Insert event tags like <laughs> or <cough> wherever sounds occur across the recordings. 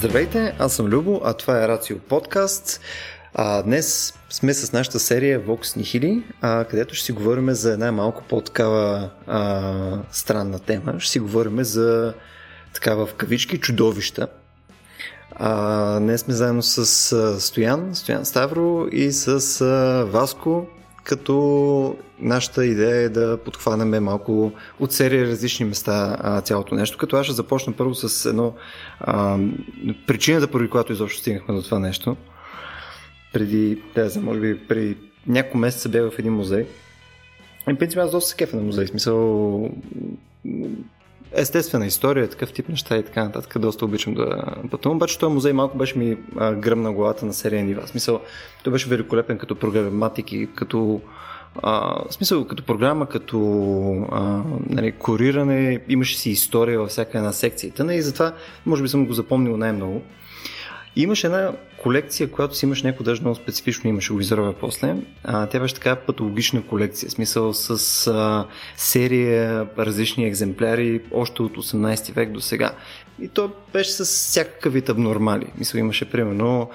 Здравейте, аз съм Любо, а това е Рацио подкаст. А, днес сме с нашата серия Vox Nihili, а, където ще си говорим за една малко по-такава а, странна тема. Ще си говорим за такава в кавички чудовища. А, днес сме заедно с а, Стоян, Стоян Ставро и с а, Васко, като нашата идея е да подхванеме малко от серия различни места а, цялото нещо. Като аз ще започна първо с едно а, причината, поради която изобщо стигнахме до това нещо. Преди, да знам, може би преди няколко месеца бях в един музей. И принцип аз доста се кефа на музей. В смисъл естествена история, такъв тип неща и така нататък. Доста обичам да пътувам. Обаче този музей малко беше ми а, гръмна главата на серия нива. В смисъл, той беше великолепен като програматик и като а, в смисъл, като програма, като а, нали, кориране, имаше си история във всяка една секция. Тъна и затова, може би съм го запомнил най-много. И имаше една колекция, която си имаш някой даже много специфично имаше го изровя после. А, тя беше така патологична колекция, смисъл с а, серия различни екземпляри още от 18 век до сега. И то беше с всякакъв вид абнормали. Мисъл имаше примерно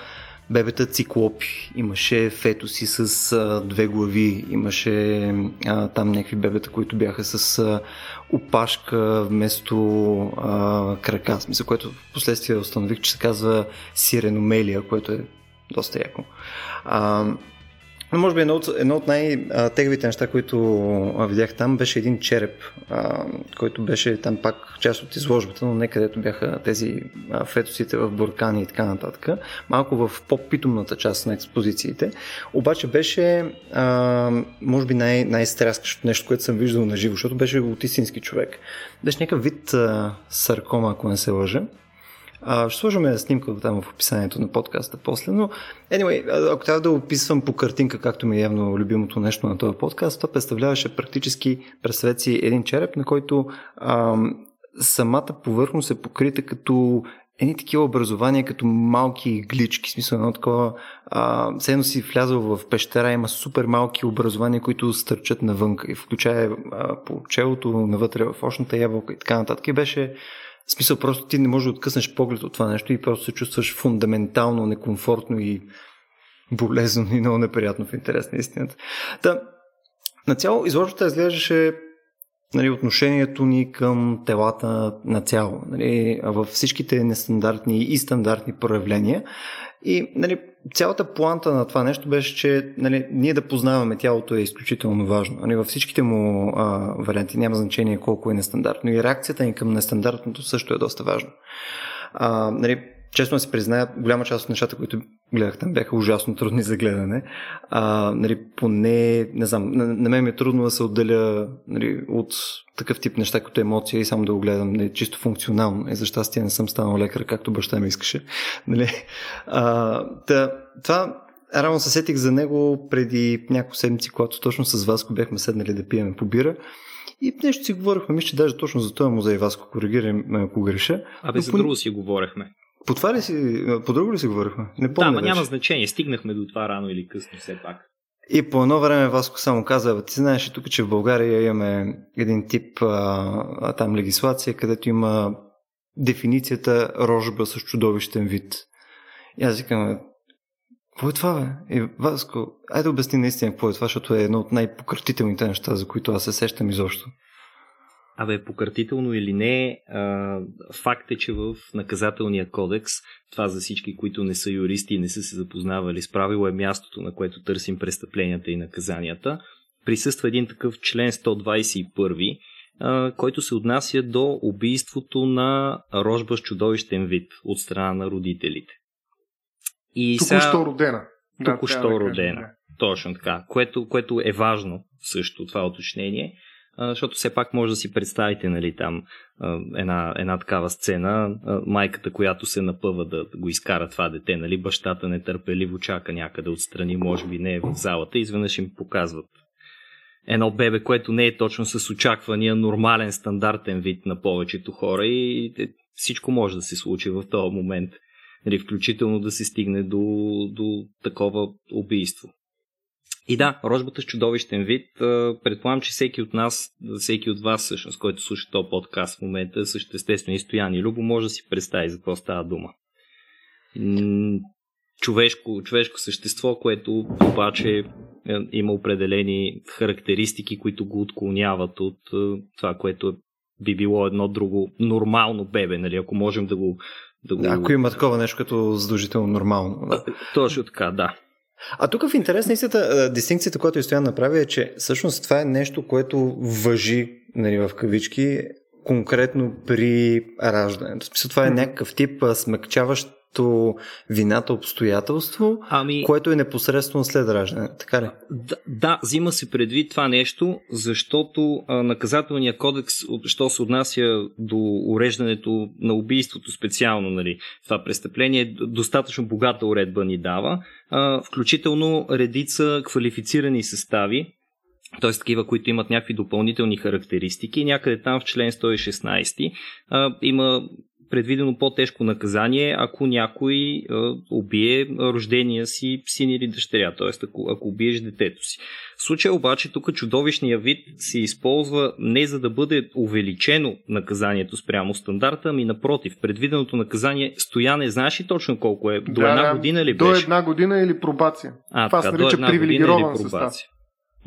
бебета циклопи, имаше фетоси с а, две глави, имаше а, там някакви бебета, които бяха с а, опашка вместо а, крака, смисъл, което в последствие установих, че се казва сиреномелия, което е доста яко. А, но може би едно от, едно от най-теговите неща, които видях там, беше един череп, а, който беше там пак част от изложбата, но не където бяха тези фетосите в буркани и така нататък. Малко в по-питомната част на експозициите. Обаче беше, а, може би, най- най-стряскащото нещо, което съм виждал на живо, защото беше от истински човек. Беше някакъв вид а, саркома, ако не се лъжа. А, ще сложим снимка там в описанието на подкаста после, но anyway, ако трябва да описвам по картинка, както ми е явно любимото нещо на този подкаст, това представляваше практически, представете си един череп, на който ам, самата повърхност е покрита като едни такива образования, като малки глички, смисъл едно такова, а, едно си влязъл в пещера, има супер малки образования, които стърчат навън, и включая а, по челото, навътре в очната ябълка и така нататък. И беше в смисъл, просто ти не можеш да откъснеш поглед от това нещо и просто се чувстваш фундаментално некомфортно и болезнено и много неприятно в интерес на истината. Та, на цяло изложбата изглеждаше нали, отношението ни към телата на цяло, нали, във всичките нестандартни и стандартни проявления. И нали, цялата планта на това нещо беше, че нали, ние да познаваме тялото е изключително важно. Нали, във всичките му а, варианти няма значение колко е нестандартно. И реакцията ни към нестандартното също е доста важно. А, нали, честно да се призная, голяма част от нещата, които гледах там, бяха ужасно трудни за гледане. А, нали, поне, не знам, на, на мен ми е трудно да се отделя нали, от такъв тип неща, като емоция и само да го гледам нали, чисто функционално. И за щастие не съм станал лекар, както баща ми искаше. Нали? А, та, това Рано се сетих за него преди няколко седмици, когато точно с Васко бяхме седнали да пиеме по бира. И нещо си говорихме, мисля, че даже точно за този музей Васко коригирам, ако греша. Абе, за друго си говорихме. По това ли си, по друго ли си говорихме? Не помня. Да, но няма значение. Стигнахме до това рано или късно все пак. И по едно време Васко само каза, ти знаеш тук, че в България имаме един тип а, там легислация, където има дефиницията рожба с чудовищен вид. И аз викам, какво е това, бе? И Васко, айде обясни наистина какво е това, защото е едно от най-пократителните неща, за които аз се сещам изобщо. Абе, пократително или не, а, факт е, че в наказателния кодекс, това за всички, които не са юристи и не са се запознавали с правило е мястото, на което търсим престъпленията и наказанията, присъства един такъв член 121, а, който се отнася до убийството на рожба с чудовищен вид от страна на родителите. И Току-що сега... родена. Току-що да, родена. Да. Точно така. Което, което е важно също това уточнение защото все пак може да си представите нали, там една, една такава сцена, майката, която се напъва да, го изкара това дете, нали, бащата нетърпеливо чака някъде отстрани, може би не е в залата, изведнъж им показват едно бебе, което не е точно с очаквания нормален, стандартен вид на повечето хора и всичко може да се случи в този момент. Нали, включително да се стигне до, до такова убийство. И да, рожбата с чудовищен вид. Предполагам, че всеки от нас, всеки от вас, всъщност, който слуша този подкаст в момента, също естествено и Стоян и Любо, може да си представи за какво става дума. човешко, човешко същество, което обаче е, има определени характеристики, които го отклоняват от това, което би било едно друго нормално бебе, нали, ако можем да го... Да, го... да ако има такова нещо като задължително нормално. Да. Точно така, да. А тук в интерес наистина, дистинкцията, която Стоян направи е, че всъщност това е нещо, което въжи нали, в кавички конкретно при раждането. Това е някакъв тип смъкчаващ като вината обстоятелство, ами... което е непосредствено след раждане. Така ли? Да, да, взима се предвид това нещо, защото а, наказателният кодекс, що се отнася до уреждането на убийството специално, нали, това престъпление, достатъчно богата уредба ни дава, а, включително редица квалифицирани състави, т.е. такива, които имат някакви допълнителни характеристики. Някъде там в член 116 а, има предвидено по-тежко наказание, ако някой а, убие рождения си син или дъщеря, т.е. Ако, ако убиеш детето си. В случая обаче тук чудовищния вид се използва не за да бъде увеличено наказанието спрямо стандарта, ами напротив, предвиденото наказание стояне, знаеш ли точно колко е? До да, една година ли беше? До една година или пробация. А, Това така, се нарича привилегирован състав.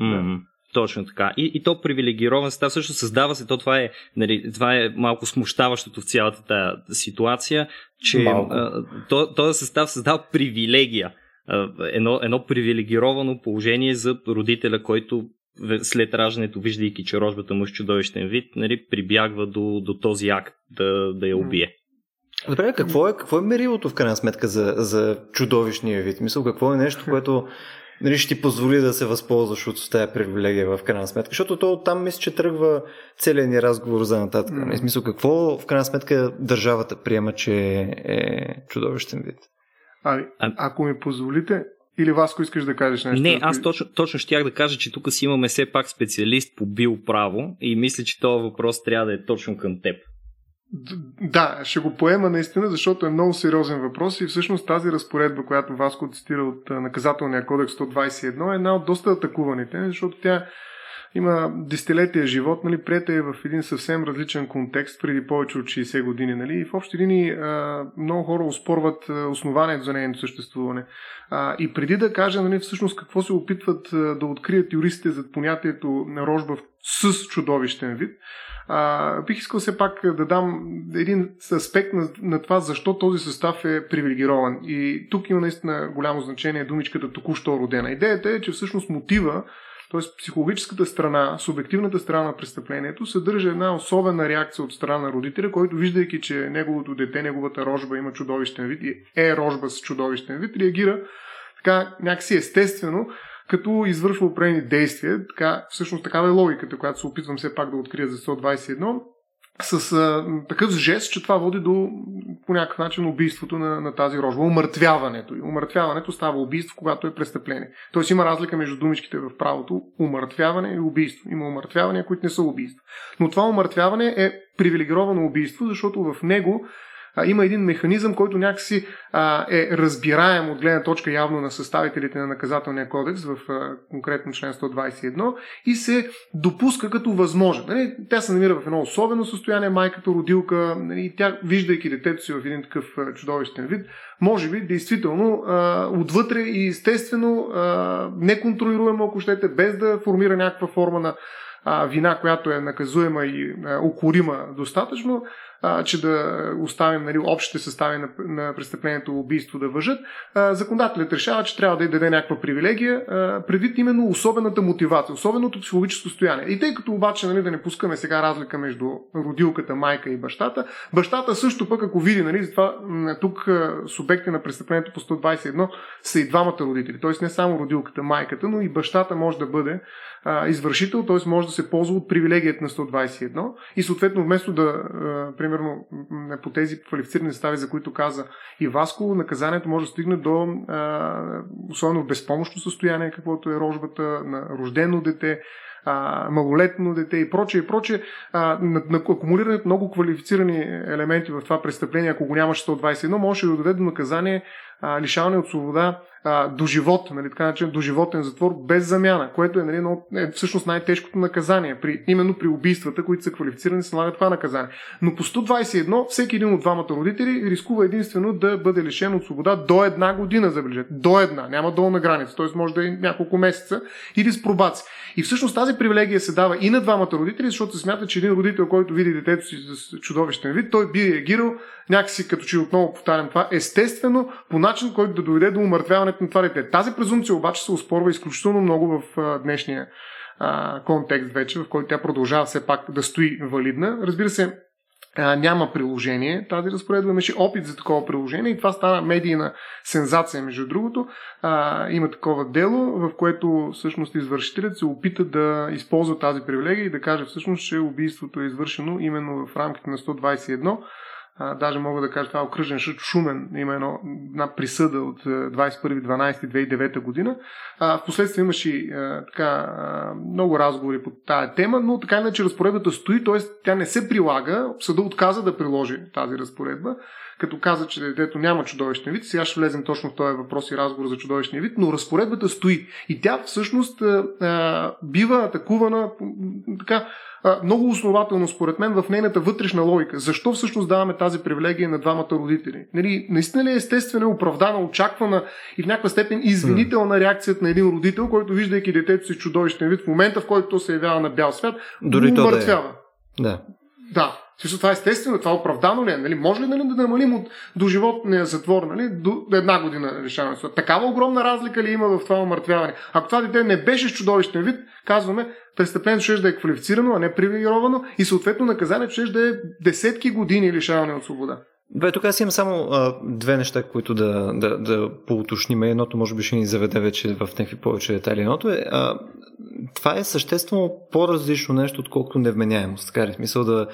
Mm-hmm. Точно така. И, и то привилегирован състав също създава се. То това е, нали, това е малко смущаващото в цялата тази ситуация, че а, то, този състав създава привилегия. А, едно, едно привилегировано положение за родителя, който след раждането, виждайки, че рожбата му е с чудовищен вид, нали, прибягва до, до този акт да, да я убие. Добре, какво е, какво е мерилото в крайна сметка за, за чудовищния вид? Мисъл, какво е нещо, което нали, ще ти позволи да се възползваш от тази привилегия в крайна сметка. Защото то там мисля, че тръгва целият ни разговор за нататък. Mm. В смисъл, какво в крайна сметка държавата приема, че е чудовищен вид? А, ако ми позволите, или Васко искаш да кажеш нещо? Не, аз точно, точно щях да кажа, че тук си имаме все пак специалист по биоправо и мисля, че този въпрос трябва да е точно към теб. Да, ще го поема наистина, защото е много сериозен въпрос и всъщност тази разпоредба, която Васко цитира от наказателния кодекс 121 е една от доста атакуваните, защото тя има десетилетия живот, нали, прията е в един съвсем различен контекст преди повече от 60 години. Нали, и в общи линии много хора успорват основанието за нейното съществуване. И преди да кажа нали, всъщност какво се опитват да открият юристите за понятието на рожба с чудовищен вид, а, бих искал все пак да дам един аспект на, на това защо този състав е привилегирован. И тук има наистина голямо значение думичката току-що родена. Идеята е, че всъщност мотива т.е. психологическата страна, субективната страна на престъплението съдържа една особена реакция от страна на родителя, който виждайки, че неговото дете, неговата рожба има чудовищен вид и е рожба с чудовищен вид, реагира така някакси естествено като извършва определени действия. Така, всъщност такава е логиката, която се опитвам все пак да открия за 121 с а, такъв жест, че това води до по някакъв начин убийството на, на тази рожба, умъртвяването. И умъртвяването става убийство, когато е престъпление. Тоест има разлика между думичките в правото умъртвяване и убийство. Има умъртвявания, които не са убийства. Но това умъртвяване е привилегировано убийство, защото в него а, има един механизъм, който някакси а, е разбираем от гледна точка явно на съставителите на наказателния кодекс в а, конкретно член 121 и се допуска като възможен. Нали? Тя се намира в едно особено състояние, майката родилка, нали? тя, виждайки детето си в един такъв чудовищен вид, може би, действително, а, отвътре и естествено, а, неконтролируемо, ако щете, без да формира някаква форма на а, вина, която е наказуема и а, укорима достатъчно, че да оставим нали, общите състави на, на престъплението убийство да въжат, законодателят решава, че трябва да й даде някаква привилегия, а, предвид именно особената мотивация, особеното психологическо стояние. И тъй като обаче нали, да не пускаме сега разлика между родилката, майка и бащата, бащата също пък, ако види, нали, затова тук субекти на престъплението по 121 са и двамата родители. Т.е. не само родилката, майката, но и бащата може да бъде извършител, т.е. може да се ползва от привилегията на 121 и съответно вместо да, примерно, по тези квалифицирани стави, за които каза и Васко, наказанието може да стигне до особено безпомощно състояние, каквото е рожбата на рождено дете, малолетно дете и прочее, и прочее. Акумулирането много квалифицирани елементи в това престъпление, ако го нямаше 121, може да доведе до наказание лишаване от свобода а, до нали, така начин, до животен затвор без замяна, което е, нали, но, е всъщност най-тежкото наказание, при, именно при убийствата, които са квалифицирани, се налага това наказание. Но по 121 всеки един от двамата родители рискува единствено да бъде лишен от свобода до една година, забележете. До една, няма долна граница, т.е. може да е няколко месеца или с пробация. И всъщност тази привилегия се дава и на двамата родители, защото се смята, че един родител, който види детето си с чудовищен вид, той би реагирал някакси, като че отново повтарям това, естествено, по начин, който да доведе до умъртвяването на това. Тази презумпция обаче се успорва изключително много в а, днешния а, контекст вече, в който тя продължава все пак да стои валидна. Разбира се, а, няма приложение. Тази разпоредба имаше опит за такова приложение и това стана медийна сензация, между другото. А, има такова дело, в което всъщност извършителят се опита да използва тази привилегия и да каже всъщност, че убийството е извършено именно в рамките на 121 а, даже мога да кажа това окръжен съд Шумен има едно, една присъда от 21.12.2009 година. А, впоследствие имаше а, така, а, много разговори по тази тема, но така иначе разпоредбата стои, т.е. тя не се прилага. Съда отказа да приложи тази разпоредба, като каза, че детето няма чудовищен вид. Сега ще влезем точно в този въпрос и разговор за чудовищния вид, но разпоредбата стои. И тя всъщност а, бива атакувана така а, много основателно, според мен, в нейната вътрешна логика. Защо всъщност даваме тази привилегия на двамата родители? Нали, наистина ли е естествено, оправдана, очаквана и в някаква степен извинителна реакцията на един родител, който виждайки детето си чудовищен вид в момента, в който то се явява на бял свят, Дори го умъртвява. Да, е. да. Също това е естествено, това е оправдано ли е? Нали? Може ли нали, да намалим от до животния затвор нали, до една година решаване? Такава огромна разлика ли има в това омъртвяване? Ако това дете не беше с чудовищен вид, казваме, престъплението ще да е квалифицирано, а не привилегировано и съответно наказанието ще да е десетки години лишаване от свобода. Бе, тук аз имам само а, две неща, които да, да, да поуточним. Едното може би ще ни заведе вече в някакви повече детайли. Едното е, а, това е съществено по-различно нещо, отколкото невменяемост. Така ли? Смисъл да,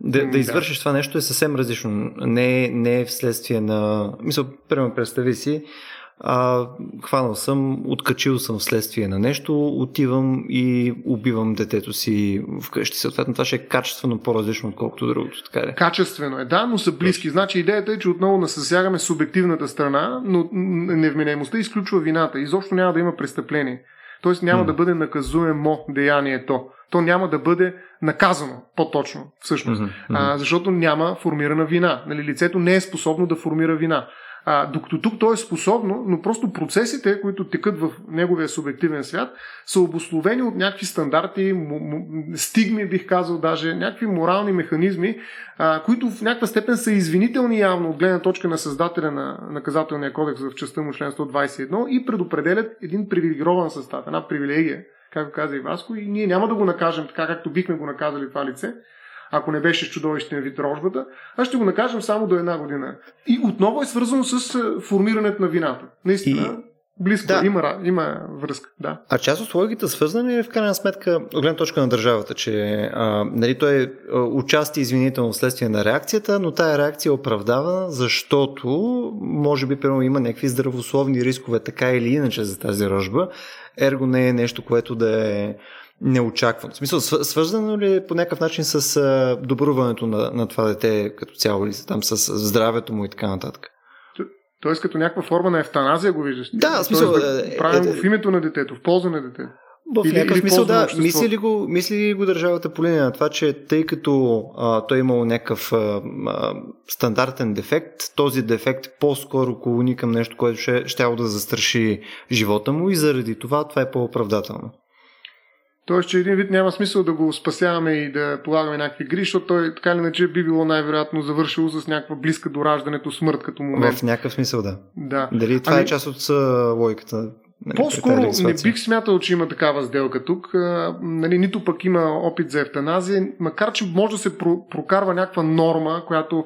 да, да извършиш това нещо е съвсем различно. Не, не е вследствие на... Мисъл, примерно, представи си, а, хванал съм, откачил съм вследствие на нещо, отивам и убивам детето си вкъщи. Съответно, това ще е качествено по-различно, отколкото другото. Така е. Качествено е, да, но са близки. Значи идеята е, че отново насъсягаме субективната страна, но невменяемостта изключва вината. Изобщо няма да има престъпление. Тоест няма hmm. да бъде наказуемо деянието. То няма да бъде наказано, по-точно, всъщност. Mm-hmm. А, защото няма формирана вина. Нали, лицето не е способно да формира вина. А, докато тук то е способно, но просто процесите, които текат в неговия субективен свят, са обословени от някакви стандарти, м- м- стигми, бих казал даже, някакви морални механизми, а, които в някаква степен са извинителни явно от гледна точка на създателя на наказателния кодекс в частта му член 121 и предопределят един привилегирован състав, една привилегия, както каза и Васко, и ние няма да го накажем така, както бихме го наказали това лице, ако не беше чудовищен вид рожбата, а ще го накажем само до една година. И отново е свързано с е, формирането на вината. Наистина. Близко, да. има, има връзка, да. А част от логиката свързана е в крайна сметка от гледна точка на държавата, че а, нали, той е участие извинително вследствие на реакцията, но тая реакция е оправдавана, защото може би примерно има някакви здравословни рискове така или иначе за тази рожба, ерго не е нещо, което да е неочаквано. В смисъл, свързано ли е по някакъв начин с добруването на, на това дете като цяло или там с здравето му и така нататък? Тоест като някаква форма на ефтаназия го виждаш. Да, в смисъл... да е, правим е, в името на детето, в полза на детето. В или, някакъв смисъл, да. Мисли ли, го, мисли ли го държавата по линия на това, че тъй като а, той е имал някакъв а, а, стандартен дефект, този дефект по-скоро колони към нещо, което ще, ще да застраши живота му и заради това това е по-оправдателно? Тоест, че един вид няма смисъл да го спасяваме и да полагаме някакви гри, защото той така или иначе би било най-вероятно завършило с някаква близка до раждането смърт като момент. В някакъв смисъл, да. да. Дали това ами... е част от логиката? Нали, По-скоро не бих смятал, че има такава сделка тук. А, нали, нито пък има опит за ефтаназия, макар че може да се прокарва някаква норма, която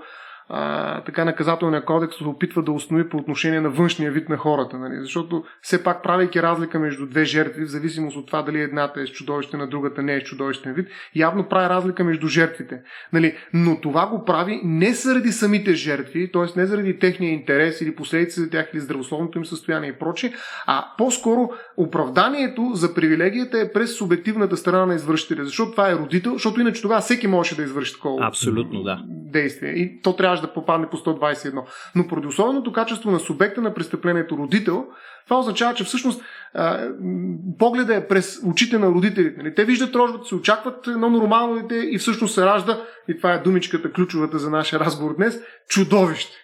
а, така наказателния кодекс се опитва да установи по отношение на външния вид на хората. Нали? Защото все пак правейки разлика между две жертви, в зависимост от това дали едната е с чудовище, на другата не е с чудовищен вид, явно прави разлика между жертвите. Нали? Но това го прави не заради самите жертви, т.е. не заради техния интерес или последици за тях или здравословното им състояние и прочее, а по-скоро оправданието за привилегията е през субективната страна на извършителя. Защото това е родител, защото иначе тогава всеки можеше да извърши такова Абсолютно, да. действие. И то трябва трябваше да попадне по 121. Но поради особеното качество на субекта на престъплението родител, това означава, че всъщност а, погледа е през очите на родителите. Нали? Те виждат рожбата, се очакват едно нормално дете и всъщност се ражда, и това е думичката ключовата за нашия разговор днес, чудовище.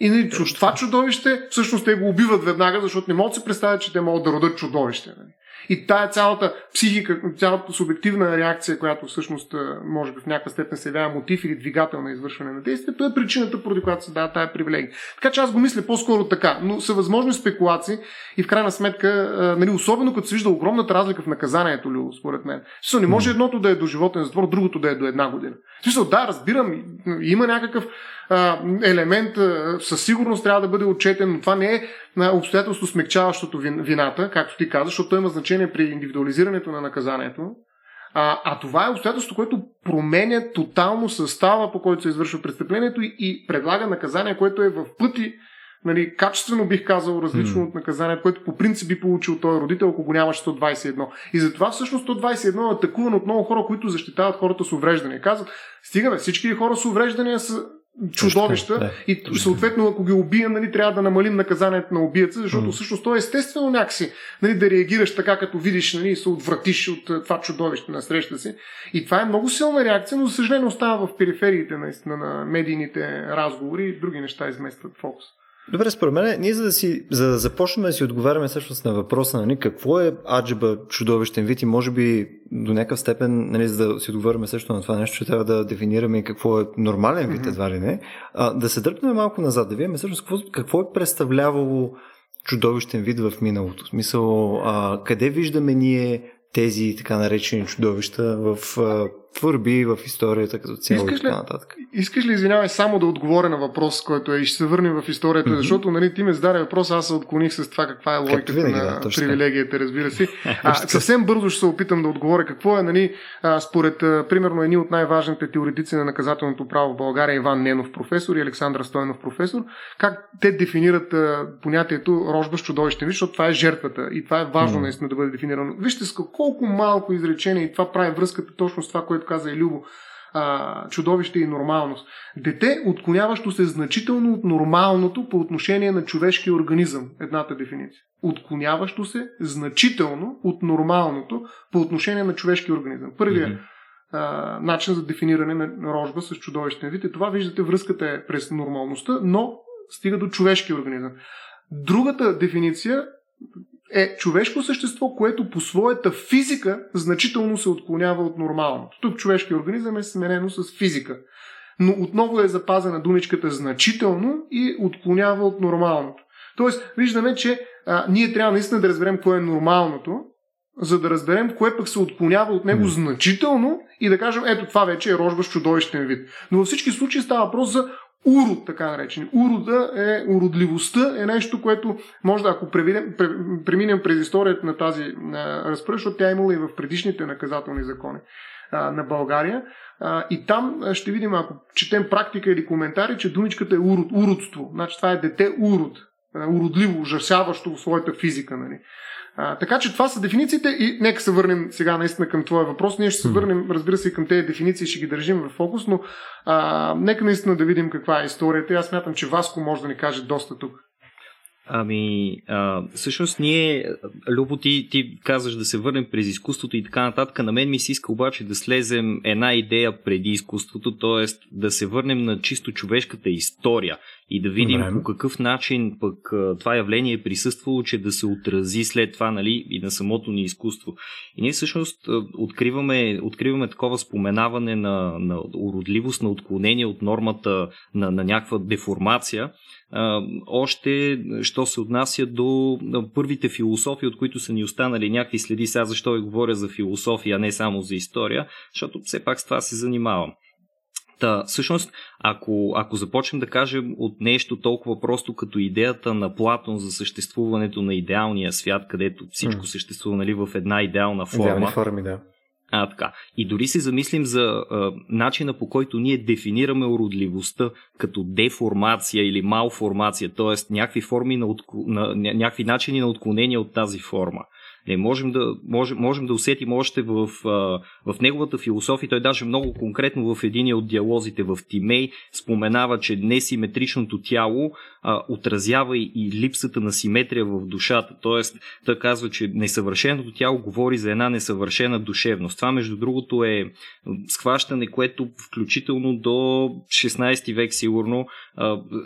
И нали, това чудовище, всъщност те го убиват веднага, защото не могат да се представят, че те могат да родят чудовище. Нали? И тая цялата психика, цялата субективна реакция, която всъщност може би в някаква степен се явява мотив или двигател на извършване на действието, е причината, поради която се дава тая привилегия. Така че аз го мисля по-скоро така, но са възможни спекулации и в крайна сметка, нали, особено като се вижда огромната разлика в наказанието, Лю, според мен. Смисъл, не може едното да е до животен затвор, другото да е до една година. В смисъл, да, разбирам, има някакъв елемент със сигурност трябва да бъде отчетен, но това не е обстоятелство смягчаващото вината, както ти казаш, защото то има значение при индивидуализирането на наказанието. А, а това е обстоятелство, което променя тотално състава, по който се извършва престъплението и, и предлага наказание, което е в пъти нали, качествено бих казал различно mm. от наказанието, което по принцип би получил този родител, ако го нямаше 121. И затова всъщност 121 е атакуван от много хора, които защитават хората с увреждания. Казват, стига бе, всички хора с увреждания са чудовища да, и съответно ако ги убием, нали, трябва да намалим наказанието на убиеца, защото mm. всъщност то е естествено някакси нали, да реагираш така, като видиш нали, и се отвратиш от това чудовище на среща си. И това е много силна реакция, но за съжаление остава в перифериите наистина на медийните разговори и други неща изместват фокус. Добре, според мен, ние за да, си, за да започнем да си отговаряме всъщност на въпроса, нали, какво е аджиба чудовищен вид и може би до някакъв степен, нали, за да си отговаряме също на това нещо, че трябва да дефинираме какво е нормален вид, mm-hmm. едва ли не, а, да се дръпнем малко назад, да видим всъщност какво, какво е представлявало чудовищен вид в миналото. В смисъл, а, къде виждаме ние тези така наречени чудовища в а, творби в историята като цяло искаш и така нататък. Искаш ли, извинявай, само да отговоря на въпрос, който е и ще се върнем в историята, mm-hmm. защото нали, ти ме зададе въпрос, аз се отклоних с това каква е логиката винаги, на да, привилегията, разбира се. <laughs> А, съвсем бързо ще се опитам да отговоря какво е, нали, а, според, а, примерно, едни от най-важните теоретици на наказателното право в България, Иван Ненов професор и Александър Стойнов професор, как те дефинират а, понятието рожба с чудовище, защото това е жертвата и това е важно mm-hmm. наистина да бъде дефинирано. Вижте с колко малко изречение и това прави връзката точно с това, което каза и Любо, а, чудовище и нормалност. Дете, отклоняващо се значително от нормалното по отношение на човешкия организъм. Едната дефиниция. Отклоняващо се значително от нормалното по отношение на човешкия организъм. Първият mm-hmm. начин за дефиниране на рожба с чудовищен вид е това. Виждате, връзката е през нормалността, но стига до човешкия организъм. Другата дефиниция е човешко същество, което по своята физика значително се отклонява от нормалното. Тук човешкият организъм е сменено с физика. Но отново е запазена думичката значително и отклонява от нормалното. Тоест, виждаме, че а, ние трябва наистина да разберем кое е нормалното, за да разберем кое пък се отклонява от него mm. значително и да кажем, ето това вече е рожба с чудовищен вид. Но във всички случаи става въпрос за урод, така наречен. Урода е, уродливостта е нещо, което може да, ако преминем, преминем през историята на тази разпръща, защото тя е имала и в предишните наказателни закони а, на България. А, и там ще видим, ако четем практика или коментари, че думичката е урод, уродство. Значи това е дете урод. Уродливо, ужасяващо в своята физика. Нали. А, така че това са дефинициите и нека се върнем сега наистина към твоя въпрос. Ние ще се върнем, разбира се, към тези дефиниции и ще ги държим в фокус, но а, нека наистина да видим каква е историята. Аз смятам, че Васко може да ни каже доста тук. Ами, а, всъщност ние, Любо, ти, ти казваш да се върнем през изкуството и така нататък. На мен ми се иска обаче да слезем една идея преди изкуството, т.е. да се върнем на чисто човешката история и да видим Време. по какъв начин пък това явление е присъствало, че да се отрази след това нали, и на самото ни изкуство. И ние всъщност откриваме, откриваме такова споменаване на, на уродливост, на отклонение от нормата на, на някаква деформация, още, що се отнася до първите философии, от които са ни останали някакви следи, сега защо ви говоря за философия, а не само за история, защото все пак с това се занимавам. Та, всъщност, ако, ако започнем да кажем от нещо толкова просто като идеята на Платон за съществуването на идеалния свят, където всичко mm. съществува нали, в една идеална форма. Идеални форми, да. А, така. И дори се замислим за а, начина по който ние дефинираме уродливостта като деформация или малформация, т.е. някакви форми на, отко... на някакви начини на отклонение от тази форма. Не, можем, да, можем, можем да усетим още в, в неговата философия. Той даже много конкретно в един от диалозите в Тимей споменава, че несиметричното тяло а, отразява и, липсата на симетрия в душата. Тоест, той казва, че несъвършеното тяло говори за една несъвършена душевност. Това, между другото, е схващане, което включително до 16 век сигурно,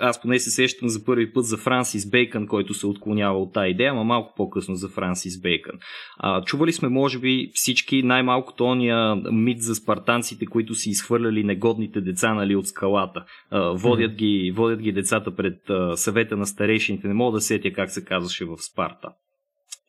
аз поне се сещам за първи път за Франсис Бейкън, който се отклонява от тази идея, ама малко по-късно за Франсис Бейкън. А, чували сме, може би, всички най-малкото ония мит за спартанците, които си изхвърляли негодните деца нали, от скалата. А, водят, mm-hmm. ги, водят ги децата пред а, съвета на старейшините. Не мога да сетя как се казваше в Спарта.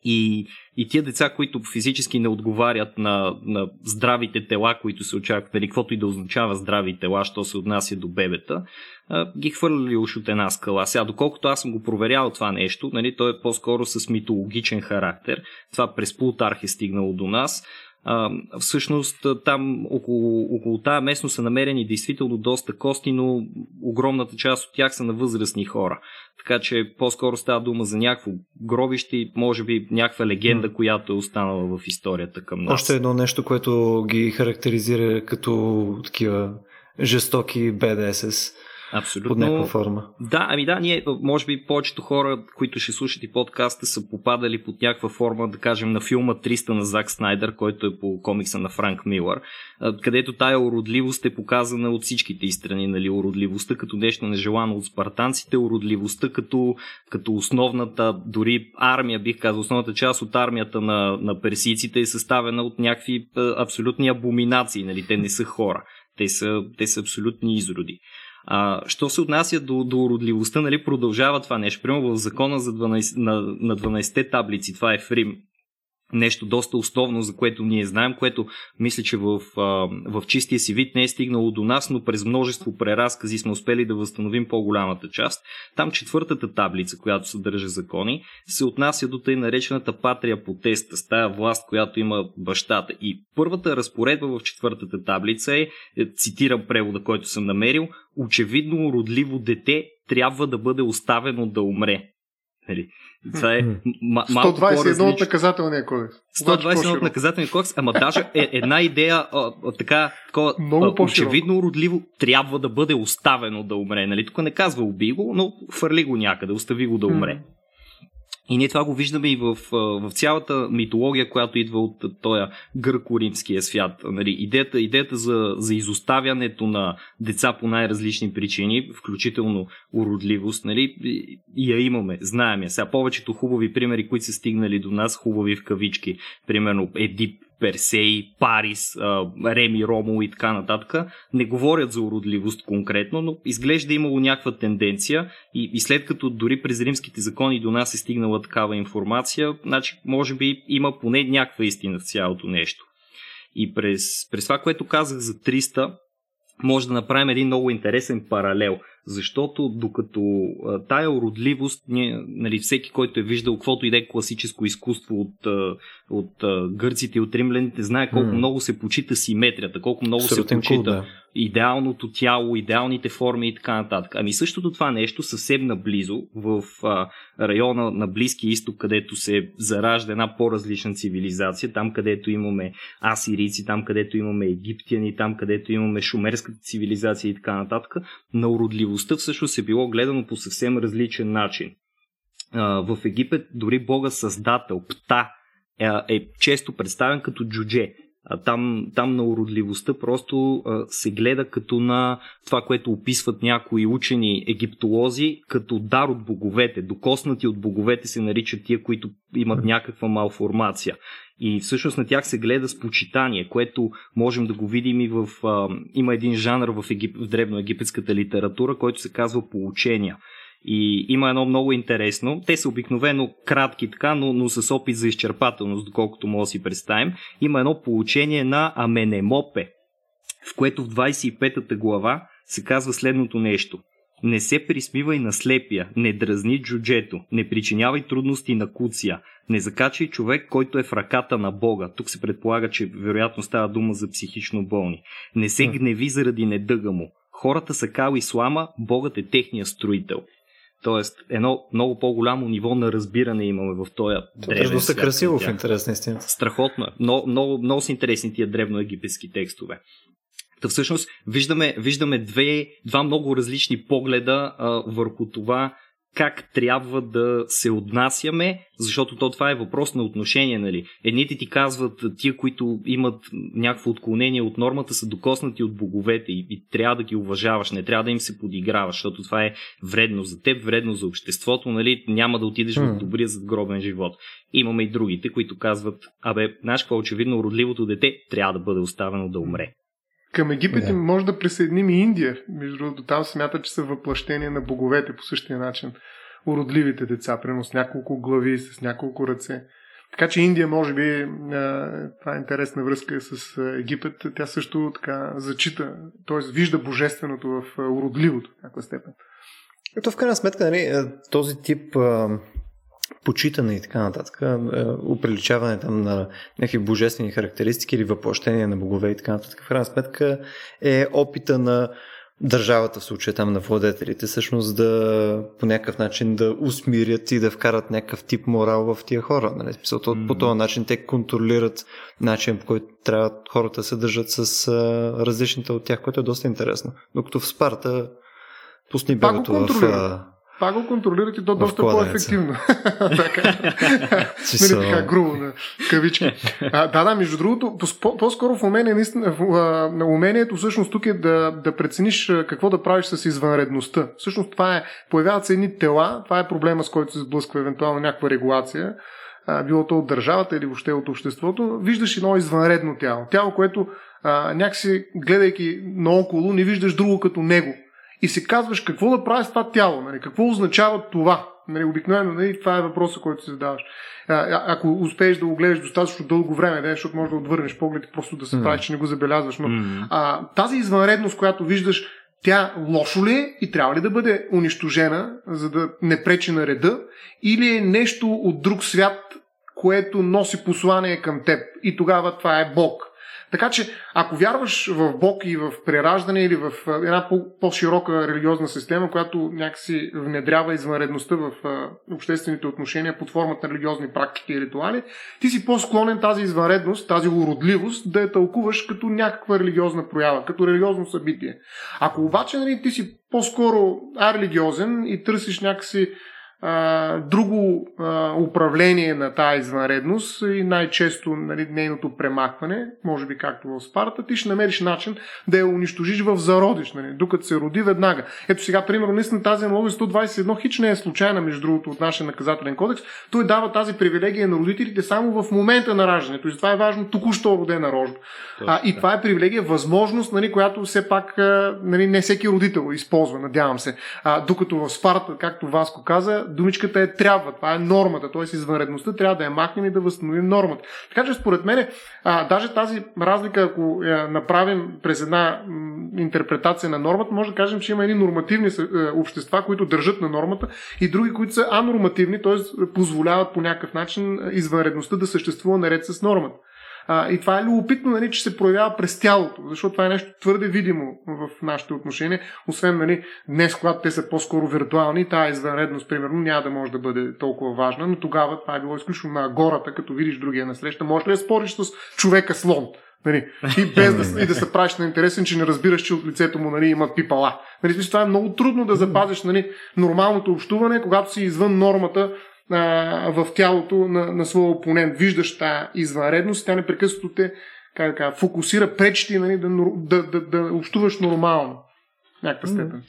И, и тия деца, които физически не отговарят на, на здравите тела, които се очакват, нали, каквото и да означава здрави тела, що се отнася до бебета, а, ги хвърляли уж от една скала. Сега, доколкото аз съм го проверял това нещо, нали, то е по-скоро с митологичен характер. Това през Плутарх е стигнало до нас. А, всъщност там около, около тая местност са намерени действително доста кости, но огромната част от тях са на възрастни хора. Така че по-скоро става дума за някакво гробище, може би някаква легенда, която е останала в историята към нас. Още едно нещо, което ги характеризира като такива жестоки БДСС. Абсолютно. Под някаква форма. Да, ами да, ние, може би повечето хора, които ще слушат и подкаста, са попадали под някаква форма, да кажем, на филма 300 на Зак Снайдер, който е по комикса на Франк Милър, където тая уродливост е показана от всичките страни, нали, уродливостта като нещо нежелано от спартанците, уродливостта като, като основната, дори армия, бих казал, основната част от армията на, на персийците е съставена от някакви абсолютни абоминации, нали, те не са хора. Те са, те са абсолютни изроди. А, що се отнася до, до уродливостта, нали, продължава това нещо. Примерно в закона за 12, на, на 12-те таблици, това е в Рим, нещо доста основно, за което ние знаем, което мисля, че в, в чистия си вид не е стигнало до нас, но през множество преразкази сме успели да възстановим по-голямата част. Там четвъртата таблица, която съдържа закони, се отнася до тъй наречената патрия по теста, с тая власт, която има бащата. И първата разпоредба в четвъртата таблица е, е цитирам превода, който съм намерил, очевидно родливо дете трябва да бъде оставено да умре. Нали? Това е м- 121 от наказателния кодекс. 121 от наказателния кодекс, ама даже е една идея а, а, така, такова, <laughs> Много а, очевидно уродливо трябва да бъде оставено да умре. Нали? Тук не казва уби го, но фърли го някъде, остави го да умре. И ние това го виждаме и в, в цялата митология, която идва от този гърко-римския свят. Нали, идеята, идеята за, за изоставянето на деца по най-различни причини, включително уродливост, нали, я имаме, знаем я. Сега повечето хубави примери, които са стигнали до нас, хубави в кавички, примерно Едип, Персей, Парис, Реми, Ромо и така нататък, не говорят за уродливост конкретно, но изглежда имало някаква тенденция и, и след като дори през римските закони до нас е стигнала такава информация, значи може би има поне някаква истина в цялото нещо. И през, през това, което казах за 300, може да направим един много интересен паралел – защото докато тая уродливост, ние, нали, всеки, който е виждал каквото и да е класическо изкуство от, от гърците и от римляните, знае колко mm. много се почита симетрията, колко много Абсолютен се почита да. идеалното тяло, идеалните форми и така нататък. Ами същото това нещо съвсем наблизо в а, района на Близкия изток, където се заражда една по-различна цивилизация, там където имаме асирийци, там където имаме египтяни, там където имаме шумерската цивилизация и така нататък, на уродливостта всъщност е било гледано по съвсем различен начин. В Египет дори бога създател, Пта, е, е често представен като джудже. Там, там на уродливостта просто се гледа като на това, което описват някои учени египтолози, като дар от боговете. Докоснати от боговете се наричат тия, които имат някаква малформация. И всъщност на тях се гледа с почитание, което можем да го видим и в... А, има един жанр в, егип, в древноегипетската литература, който се казва поучения. И има едно много интересно. Те са обикновено кратки така, но, но с опит за изчерпателност, доколкото може да си представим. Има едно получение на Аменемопе, в което в 25-та глава се казва следното нещо. Не се присмивай на слепия, не дразни джуджето, не причинявай трудности на куция, не закачай човек, който е в ръката на Бога. Тук се предполага, че вероятно става дума за психично болни. Не се гневи заради недъга му. Хората са кал ислама, Богът е техния строител. Тоест, едно много по-голямо ниво на разбиране имаме в този древен Доста красиво в интерес на истината. Страхотно е. Много, много, много са интересни тия древноегипетски текстове. Та всъщност виждаме, виждаме две, два много различни погледа а, върху това как трябва да се отнасяме, защото то това е въпрос на отношение, нали? Едните ти казват, тия, които имат някакво отклонение от нормата, са докоснати от боговете и, и трябва да ги уважаваш, не трябва да им се подиграваш, защото това е вредно за теб, вредно за обществото, нали? Няма да отидеш mm. в добрия задгробен живот. Имаме и другите, които казват, абе, знаеш какво, очевидно, родливото дете трябва да бъде оставено да умре. Към Египет yeah. може да присъединим и Индия. Между другото, там смятат, че са въплъщение на боговете по същия начин. Уродливите деца, примерно с няколко глави, с няколко ръце. Така че Индия, може би, това е интересна връзка с Египет, тя също така зачита, т.е. вижда божественото в уродливото в някаква степен. Ето в крайна сметка, нали, този тип почитане и така нататък, уприличаване там на някакви божествени характеристики или въплъщение на богове и така нататък, в крайна сметка е опита на държавата, в случая там на владетелите, всъщност да по някакъв начин да усмирят и да вкарат някакъв тип морал в тия хора. Нали? Смисъл, mm. По този начин те контролират начин, по който трябва хората да се държат с а, различните от тях, което е доста интересно. Докато в Спарта пусни бебето в... А, пак го контролирате то доста по-ефективно. <laughs> така, нали, така грубо, на кавички. А, да, да, между другото, по-скоро в умение, наистина, в, а, умението всъщност тук е да, да прецениш какво да правиш с извънредността. Всъщност това е, появяват се едни тела, това е проблема с който се сблъсква евентуално някаква регулация, а, било то от държавата или въобще от обществото, виждаш едно извънредно тяло. Тяло, което а, някакси, гледайки наоколо, не виждаш друго като него и се казваш какво да правиш с това тяло, нали? какво означава това. Нали, обикновено нали, това е въпросът, който се задаваш. А, ако успееш да го гледаш достатъчно дълго време, да, защото може да отвърнеш поглед и просто да се mm. правиш, че не го забелязваш. Но mm. а, тази извънредност, която виждаш, тя лошо ли е и трябва ли да бъде унищожена, за да не пречи на реда, или е нещо от друг свят, което носи послание към теб и тогава това е Бог. Така че, ако вярваш в Бог и в прераждане или в една по-широка религиозна система, която някакси внедрява извънредността в обществените отношения под формата на религиозни практики и ритуали, ти си по-склонен тази извънредност, тази уродливост да я тълкуваш като някаква религиозна проява, като религиозно събитие. Ако обаче нали, ти си по-скоро арелигиозен и търсиш някакси а, друго а, управление на тази извънредност и най-често нали, нейното премахване, може би както в Спарта, ти ще намериш начин да я унищожиш в зародиш, нали, докато се роди веднага. Ето сега, примерно, наистина тази аналогия 121 хич не е случайна, между другото, от нашия наказателен кодекс. Той дава тази привилегия на родителите само в момента на раждането. И затова е важно току-що родена рожба. А, и това е привилегия, възможност, нали, която все пак нали, не всеки родител използва, надявам се. А, докато в Спарта, както Васко каза, думичката е трябва. Това е нормата. Т.е. извънредността трябва да я махнем и да възстановим нормата. Така че според мен, а, даже тази разлика, ако я направим през една м, интерпретация на нормата, може да кажем, че има едни нормативни е, общества, които държат на нормата и други, които са анормативни, т.е. позволяват по някакъв начин извънредността да съществува наред с нормата. А, и това е любопитно, нали, че се проявява през тялото, защото това е нещо твърде видимо в нашите отношения. Освен нали, днес, когато те са по-скоро виртуални, тази извънредност, примерно, няма да може да бъде толкова важна, но тогава това е било изключно на гората, като видиш другия насреща. Може ли да спориш с човека слон? Нали, и без да, и да се правиш на интересен, че не разбираш, че от лицето му нали, има пипала. Нали, това е много трудно да запазиш нали, нормалното общуване, когато си извън нормата а, в тялото на, на своя опонент. Виждаш тази извънредност, тя непрекъснато те как да кажа, фокусира, пречи нали, да, да, да, да общуваш нормално в някаква степен.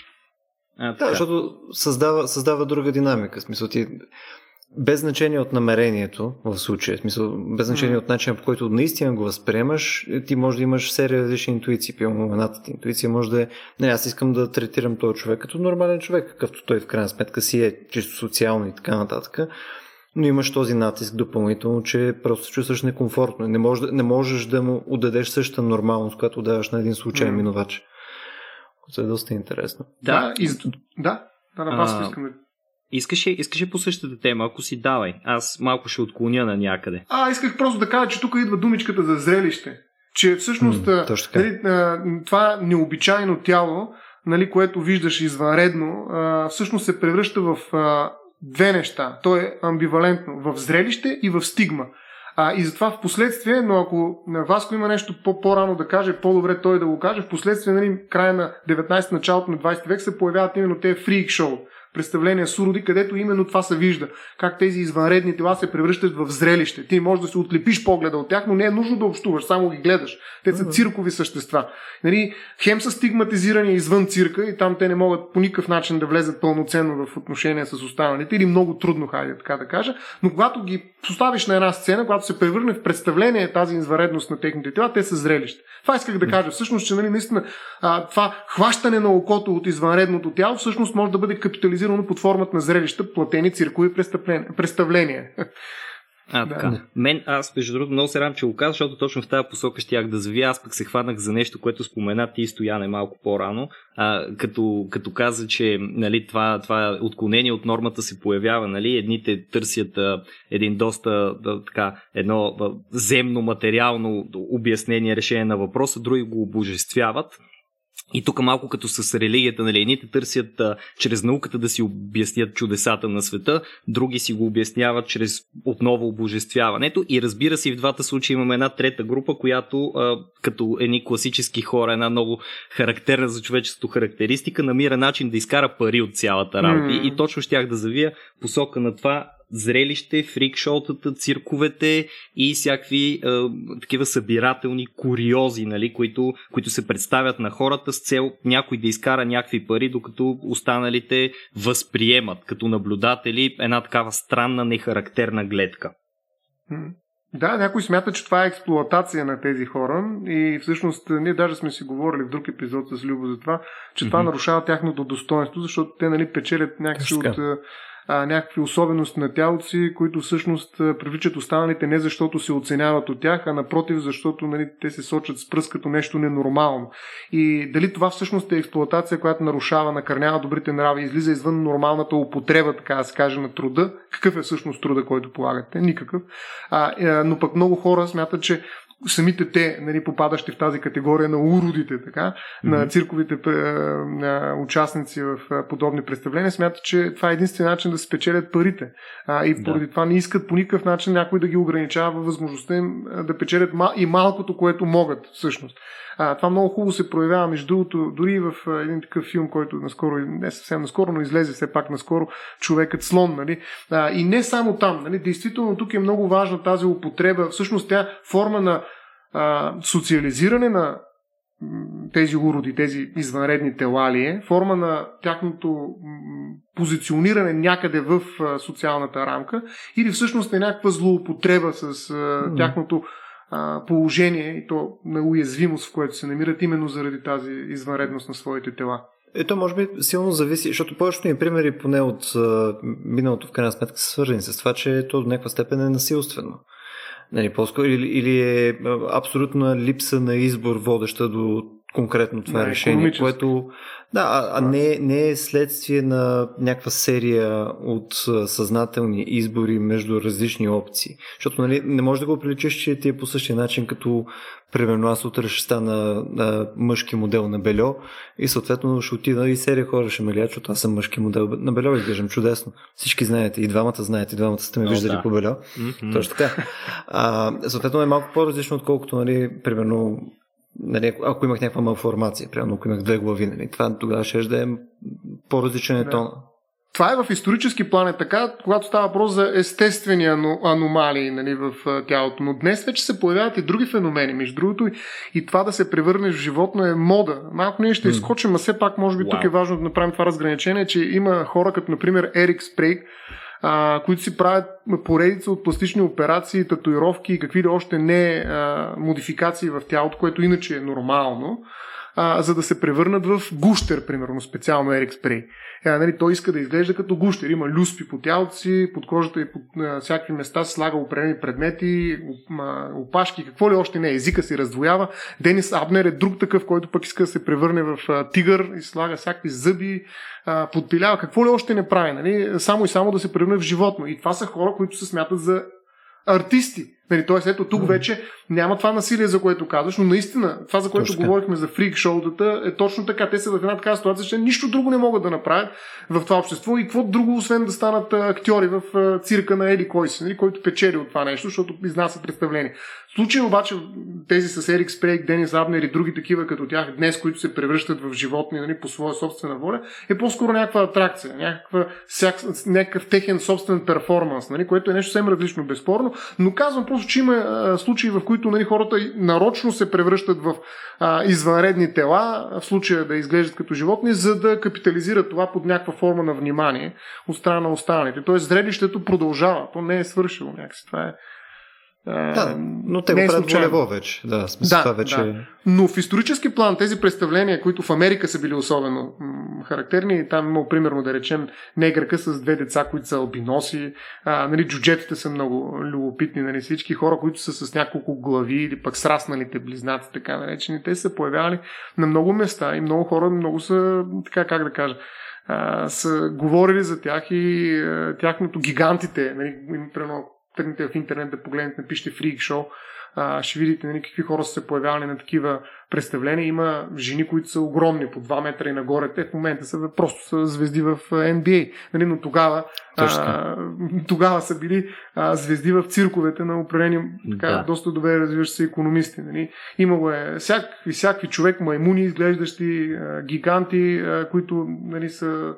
А, да, защото създава, създава друга динамика. В смисъл, ти без значение от намерението в случая, в смисъл, без значение mm. от начина по който наистина го възприемаш, ти може да имаш серия различни интуиции. Пилно едната ти интуиция може да е, не, аз искам да третирам този човек като нормален човек, какъвто той в крайна сметка си е, чисто социално и така нататък. Но имаш този натиск допълнително, че просто се чувстваш некомфортно. Не, може, не можеш да му отдадеш същата нормалност, която даваш на един случайен mm. минувач. Което е доста интересно. Да, и... да, да, на вас искам да Искаше, искаше по същата тема, ако си давай. Аз малко ще отклоня на някъде. А, исках просто да кажа, че тук идва думичката за зрелище. Че всъщност mm, нали, това необичайно тяло нали, което виждаш извънредно, всъщност се превръща в две неща. То е амбивалентно в зрелище и в стигма. А, и затова в последствие, но ако на Васко има нещо по-рано да каже, по-добре той да го каже, в последствие, нали, края на 19 началото на 20 век се появяват именно тези фрик шоу представления с уроди, където именно това се вижда. Как тези извънредни тела се превръщат в зрелище. Ти можеш да се отлепиш погледа от тях, но не е нужно да общуваш, само ги гледаш. Те са циркови същества. Нали, хем са стигматизирани извън цирка и там те не могат по никакъв начин да влезат пълноценно в отношения с останалите или много трудно, хайде така да кажа. Но когато ги поставиш на една сцена, когато се превърне в представление тази извънредност на техните тела, те са зрелище. Това исках да кажа. Всъщност, че нали, наистина а, това хващане на окото от извънредното тяло всъщност може да бъде капитализирано под формата на зрелища, платени циркови представления. А, да. така. Мен, аз, между другото, много се рам, че го казвам, защото точно в тази посока щях да завия. Аз пък се хванах за нещо, което спомена ти Стояне малко по-рано, а, като, като каза, че нали, това, това отклонение от нормата се появява. Нали? Едните търсят а, един доста да, така, едно а, земно, материално обяснение, решение на въпроса, други го обожествяват. И тук малко като с религията, нали, едните търсят а, чрез науката да си обяснят чудесата на света, други си го обясняват чрез отново обожествяването. И разбира се, в двата случая имаме една трета група, която а, като едни класически хора, една много характерна за човечеството характеристика, намира начин да изкара пари от цялата работа. Mm. И, и точно щях да завия посока на това зрелище, фрикшоутата, цирковете и всякакви е, такива събирателни куриози, нали, които, които се представят на хората с цел някой да изкара някакви пари, докато останалите възприемат като наблюдатели една такава странна, нехарактерна гледка. Да, някой смята, че това е експлуатация на тези хора и всъщност ние даже сме си говорили в друг епизод с Любо за това, че mm-hmm. това нарушава тяхното достоинство, защото те нали, печелят някакси от а, някакви особености на тялото си, които всъщност привличат останалите не защото се оценяват от тях, а напротив, защото нали, те се сочат с пръст като нещо ненормално. И дали това всъщност е експлуатация, която нарушава, накърнява добрите нрави, излиза извън нормалната употреба, така да се каже, на труда. Какъв е всъщност труда, който полагате? Никакъв. А, но пък много хора смятат, че самите те, нали, попадащи в тази категория на уродите, така, mm-hmm. на цирковите на участници в подобни представления, смятат, че това е единствен начин да спечелят парите. А, и поради да. това не искат по никакъв начин някой да ги ограничава възможността им да печелят и малкото, което могат всъщност. А, това много хубаво се проявява, между другото, дори в един такъв филм, който наскоро, не съвсем наскоро, но излезе все пак наскоро, човекът слон. Нали? А, и не само там. Нали? Действително тук е много важна тази употреба. Всъщност тя форма на а, социализиране на тези уроди, тези извънредни тела ли е, форма на тяхното позициониране някъде в социалната рамка или всъщност е някаква злоупотреба с тяхното а, положение и то на уязвимост, в което се намират именно заради тази извънредност на своите тела. Ето, може би силно зависи, защото повечето ни примери, поне от а, миналото в крайна сметка, са свързани с това, че то до някаква степен е насилствено. Нали, по-скоро, или, или е абсолютна липса на избор, водеща до конкретно това да, решение, което да, а, не, не е следствие на някаква серия от съзнателни избори между различни опции. Защото нали, не може да го приличаш, че ти е по същия начин, като примерно аз утре ще стана а, мъжки модел на Бельо и съответно ще отида и серия хора ще ме гледат, защото аз съм мъжки модел на Бельо, изглеждам чудесно. Всички знаете, и двамата знаете, и двамата сте ме виждали да. по Бельо. Mm-hmm. Точно така. А, съответно е малко по-различно, отколкото, нали, примерно нали, ако имах някаква малформация, примерно ако имах две глави, нали, това тогава ще да е по-различен е тон. Това е в исторически план е така, когато става въпрос за естествени аномалии нали, в тялото. Но днес вече се появяват и други феномени. Между другото, и това да се превърнеш в животно е мода. Малко ние ще изскочим, а все пак, може би, wow. тук е важно да направим това разграничение, че има хора, като например Ерик Спрейк, а, които си правят поредица от пластични операции, татуировки и какви ли още не а, модификации в тялото, което иначе е нормално, а, за да се превърнат в гущер, примерно, специално Ерик Спрей. Е, нали, той иска да изглежда като гущер. Има люспи по тялото си, под кожата и под всякакви места слага определени предмети, опашки, какво ли още не. Езика си раздвоява. Денис Абнер е друг такъв, който пък иска да се превърне в а, тигър и слага всякакви зъби, а, подпилява. Какво ли още не прави. Нали? Само и само да се превърне в животно. И това са хора, които се смятат за артисти. Нали, Тоест, ето тук вече няма това насилие, за което казваш, но наистина това, за което Точно. говорихме за фрик шоутата, е точно така. Те са в една такава ситуация, че нищо друго не могат да направят в това общество и какво друго, освен да станат актьори в цирка на Еди Койси, нали, който печели от това нещо, защото изнася представление. Случай обаче тези с Ерик Спрейк, Денис Абнер и други такива като тях днес, които се превръщат в животни нали, по своя собствена воля, е по-скоро някаква атракция, някаква, всяк, някакъв техен собствен перформанс, нали, което е нещо съвсем различно, безспорно. Но казвам просто, че има а, случаи, в които нали, хората нарочно се превръщат в а, извънредни тела, в случая да изглеждат като животни, за да капитализират това под някаква форма на внимание от страна на останалите. Тоест зрелището продължава, то не е свършило някакси. Това е да, но те го е правят волево вече. Да, смисъл Да, това вече... да. Но в исторически план тези представления, които в Америка са били особено м- характерни, там има примерно да речем негърка с две деца, които са албиноси, а, нали, джуджетите са много любопитни, нали, всички хора, които са с няколко глави или пък срасналите близнаци, така наречени, те са появявали на много места и много хора много са, така как да кажа, а, са говорили за тях и а, тяхното гигантите, нали, им, примерно, тръгнете в интернет да погледнете, напишете фрик шоу, а, ще видите нали, какви хора са се появявали на такива представления. Има жени, които са огромни, по 2 метра и нагоре. Те в момента са просто са звезди в NBA. Нали, но тогава, Точно. а, тогава са били а, звезди в цирковете на определени така, Да. доста добре развиващи се економисти. Нали. Имало е всякакви, всякакви човек, маймуни, изглеждащи а, гиганти, а, които нали, са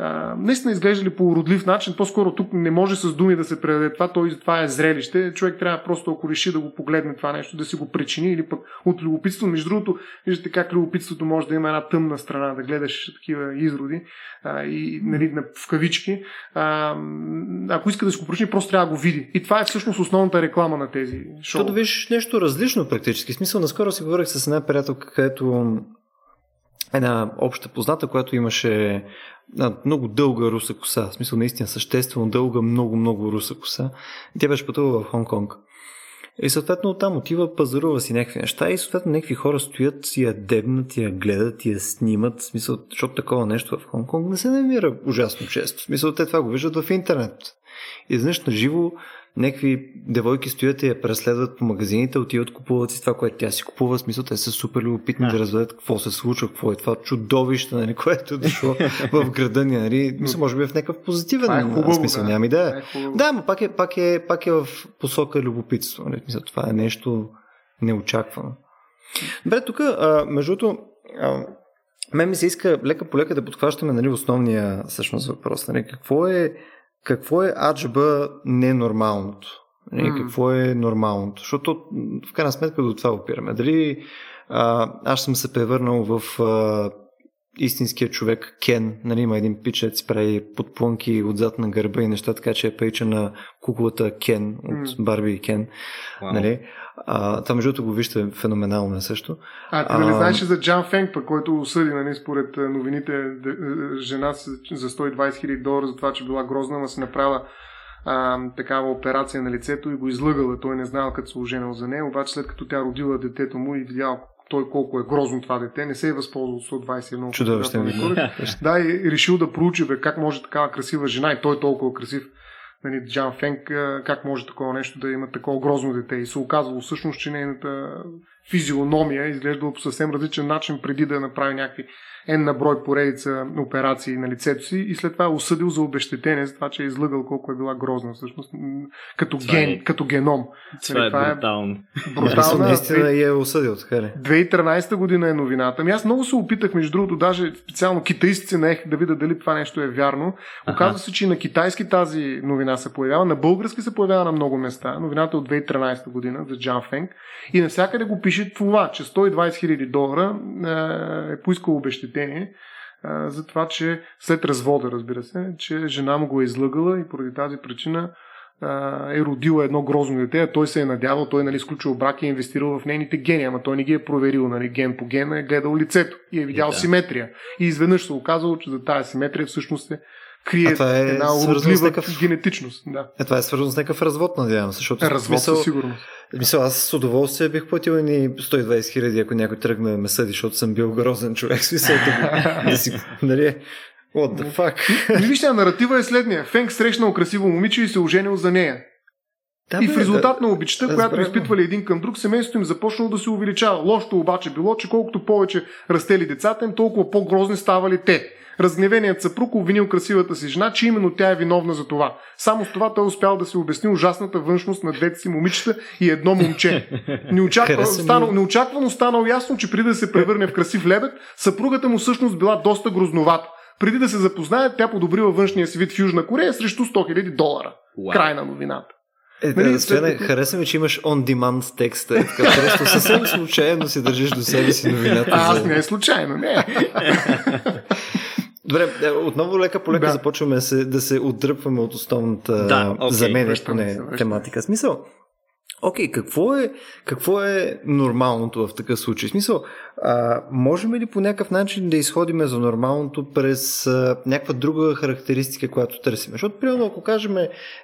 а, наистина изглеждали по уродлив начин. По-скоро тук не може с думи да се предаде това, той това е зрелище. Човек трябва просто, ако реши да го погледне това нещо, да си го причини или пък от любопитство. Между другото, виждате как любопитството може да има една тъмна страна, да гледаш такива изроди а, и нали, на- в кавички. А, ако иска да си го причини, просто трябва да го види. И това е всъщност основната реклама на тези шоу. Защото виж нещо различно практически. В смисъл, наскоро си говорих с една приятелка, където една обща позната, която имаше много дълга руса коса. В смисъл, наистина съществено дълга, много, много руса коса. Тя беше пътувала в Хонг-Конг. И съответно там отива, пазарува си някакви неща и съответно някакви хора стоят и я дебнат, я гледат, и я снимат. В смисъл, защото такова нещо в Хонг-Конг не се намира ужасно често. В смисъл, те това го виждат в интернет. Изведнъж на живо някакви девойки стоят и я преследват по магазините, отиват, купуват си това, което тя си купува. В смисъл, те са супер любопитни Да. да разберат какво се случва, какво е това чудовище, нали, <laughs> което е дошло в града ни. Нали. Мисля, може би е в някакъв позитивен Това е хубаво, смисъл, да. нямам идея. Е хубаво. Да, но пак е, пак е, пак е в посока любопитство. Нали? Мисля, това е нещо неочаквано. Добре, тук, между другото, мен ми се иска лека по лека да подхващаме нали, основния всъщност въпрос. Нали? Какво е, какво е аджба ненормалното? М. Какво е нормалното? Защото в крайна сметка до това опираме. Дали а, аз съм се превърнал в а, истинския човек Кен. Нали, има един пичет, си прави подплънки отзад на гърба и неща, така че е прилича на куклата Кен от. Барби и Кен. Вау. Нали? А, това между другото го вижте феноменално е също. А, ти нали знаеш за Джан Фенг, пък, който осъди, нали, според новините, жена за 120 000 долара за това, че била грозна, ама си направила а, такава операция на лицето и го излъгала. Той не знаел като се оженил за нея, обаче след като тя родила детето му и видял той колко е грозно това дете, не се е възползвал от 121 Чудовищен наказателния кодекс. Да, и решил да проучи бе, как може такава красива жена и той е толкова красив. Нали, Джан Фенк, как може такова нещо да има такова грозно дете. И се оказало всъщност, че нейната физиономия изглежда по съвсем различен начин преди да направи някакви N на брой поредица операции на лицето си и след това е осъдил за обещетение за това, че е излъгал колко е била грозна всъщност като, Това ген, е- като геном. Това е това е- брутално. Брутална, Брутална. наистина е осъдил, така ли? 2013 година е новината. Ами аз много се опитах, между другото, даже специално китаистци наех да видя дали това нещо е вярно. Оказва се, че и на китайски тази новина се появява, на български се появява на много места. Новината е от 2013 година за Джан Фенг. И навсякъде го пише това, че 120 хиляди долара е, е поискал обещетение е, за това, че след развода, разбира се, че жена му го е излъгала и поради тази причина а, е родила едно грозно дете, а той се е надявал, той нали, изключил брак и е инвестирал в нейните гени, ама той не ги е проверил нали, ген по ген, е гледал лицето и е видял Да. симетрия. И изведнъж се оказало, че за тази симетрия всъщност се крие А е една уродлива такъв- генетичност. Да. Е, това е свързано с някакъв развод, надявам се, защото Развод смисъл, със сигурност. Смисъл, аз с удоволствие бих платил ни 120 хиляди, ако някой тръгне да ме съди, защото съм бил грозен човек. Смисъл, да, да си, нали, what the fuck? Вижте, наратива е следния. Фенк срещнал красиво момиче и се оженил за нея. Да, и в резултат да, на обичта, да, която изпитвали един към друг, семейството им започнало да се увеличава. Лошото обаче било, че колкото повече растели децата им, толкова по-грозни ставали те. Разгневеният съпруг обвинил красивата си жена, че именно тя е виновна за това. Само с това той успял да се обясни ужасната външност на двете си момичета и едно момче. Неочаквано, станал, неочаквано станало ясно, че преди да се превърне в красив лебед, съпругата му всъщност била доста грозновата. Преди да се запознаят, тя подобрила външния си вид в Южна Корея срещу 100 000 долара. Wow. Край на новината. Е, нали, Стояне, след... хареса ми, че имаш on-demand текста. Е, така, просто съвсем случайно си държиш до себе си новината. А, аз не е случайно, не. <laughs> Добре, е, отново лека по лека да. започваме да се, да се отдръпваме от основната да, okay, за мен поне тематика. Смисъл, Окей, okay, какво, е, какво е нормалното в такъв случай? В смисъл, а, можем ли по някакъв начин да изходиме за нормалното през а, някаква друга характеристика, която търсим? Защото, примерно, ако кажем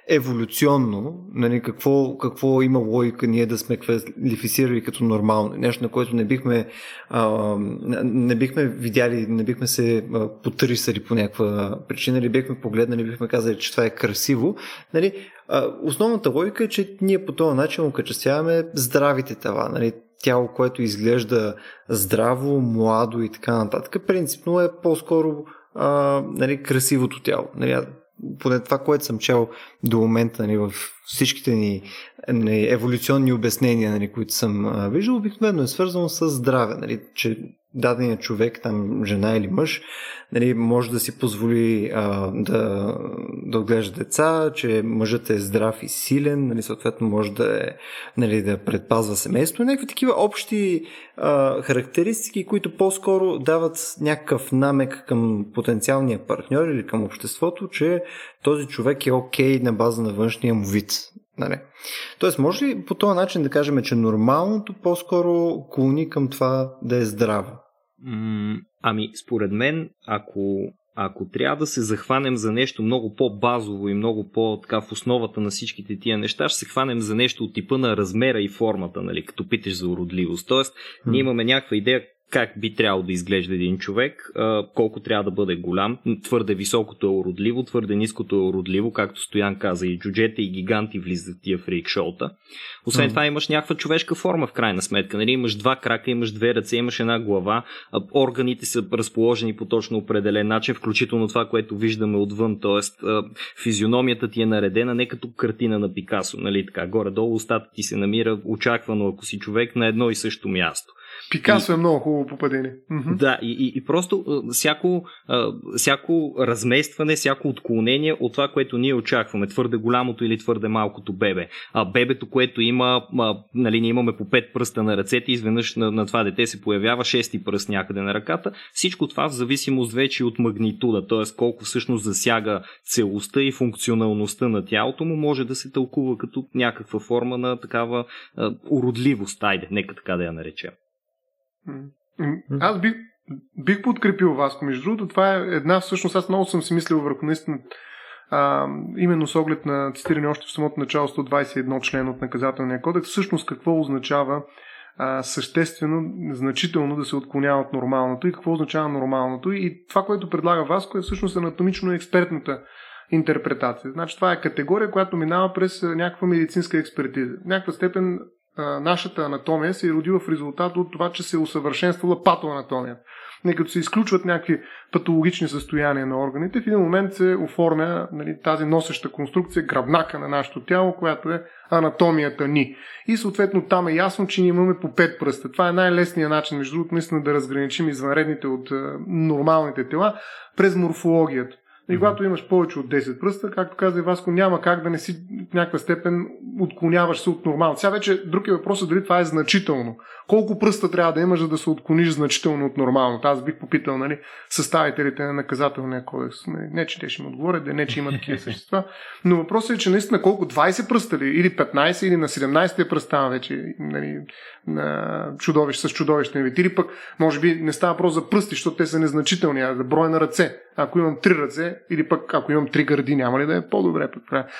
еволюционно, нали, какво, какво има логика ние да сме квалифицирали като нормално, нещо на което не бихме, а, не бихме видяли, не бихме се потърсили по някаква причина, или бихме погледнали, бихме казали, че това е красиво, нали, Основната логика е, че ние по този начин окачествяваме здравите тела. Нали? Тяло, което изглежда здраво, младо и така нататък. Принципно е по-скоро а, нали, красивото тяло. Нали? Поне това, което съм чел до момента нали, в всичките ни нали, еволюционни обяснения, нали, които съм а, виждал, обикновено е свързано с здраве. Нали, че дадения човек, там жена или мъж, нали, може да си позволи а, да, да отглежда деца, че мъжът е здрав и силен, нали, съответно може да, е, нали, да предпазва семейство. Някакви такива общи а, характеристики, които по-скоро дават някакъв намек към потенциалния партньор или към обществото, че този човек е окей okay на база на външния му вид. Нали? Тоест, може ли по този начин да кажем, че нормалното по-скоро клони към това да е здраво? Ами, според мен, ако, ако трябва да се захванем за нещо много по-базово и много по-така в основата на всичките тия неща, ще се хванем за нещо от типа на размера и формата, нали, като питаш за уродливост. Тоест, ние имаме някаква идея как би трябвало да изглежда един човек, колко трябва да бъде голям. Твърде високото е уродливо, твърде ниското е уродливо, както Стоян каза, и джуджета и гиганти влизат тия фрик шоута. Освен mm. това имаш някаква човешка форма в крайна сметка. Нали? Имаш два крака, имаш две ръце, имаш една глава, органите са разположени по точно определен начин, включително това, което виждаме отвън, т.е. физиономията ти е наредена не като картина на Пикасо, нали? така, горе-долу устата ти се намира очаквано, ако си човек, на едно и също място. Пикасо и, е много хубаво попадение. Да, и, и, и просто всяко, всяко разместване, всяко отклонение от това, което ние очакваме, твърде голямото или твърде малкото бебе. А бебето, което има, а, нали, ние имаме по пет пръста на ръцете, изведнъж на, на това дете се появява шести пръст някъде на ръката. Всичко това в зависимост вече от магнитуда, т.е. колко всъщност засяга целостта и функционалността на тялото му, може да се тълкува като някаква форма на такава а, уродливост, айде, нека така да я наречем. Аз бих, бих подкрепил Васко. Между другото, това е една, всъщност аз много съм си мислил върху наистина а, именно с оглед на цитиране още в самото начало 121 член от наказателния кодекс, всъщност какво означава а, съществено, значително да се отклонява от нормалното и какво означава нормалното. И това, което предлага Васко е всъщност анатомично експертната интерпретация. Значи това е категория, която минава през някаква медицинска експертиза. В някаква степен нашата анатомия се е родила в резултат от това, че се е усъвършенствала патоанатомията. Не като се изключват някакви патологични състояния на органите, в един момент се оформя нали, тази носеща конструкция, гръбнака на нашето тяло, която е анатомията ни. И съответно там е ясно, че ние имаме по пет пръста. Това е най-лесният начин, между другото, наистина да разграничим извънредните от нормалните тела през морфологията. И когато имаш повече от 10 пръста, както каза Васко, няма как да не си в някаква степен отклоняваш се от нормално. Сега вече друг е въпросът дали това е значително. Колко пръста трябва да имаш, за да се отклониш значително от нормалното? Аз бих попитал нали, съставителите на наказателния кодекс. Не, не че те ще ми отговорят, да не, че има такива <laughs> същества. Но въпросът е, че наистина колко 20 пръста ли, или 15, или на 17 пръста вече нали, на чудовище с чудовищен вид. Или пък, може би, не става просто за пръсти, защото те са незначителни, а за брой на ръце. Ако имам три ръце, или пък ако имам три гърди, няма ли да е по-добре?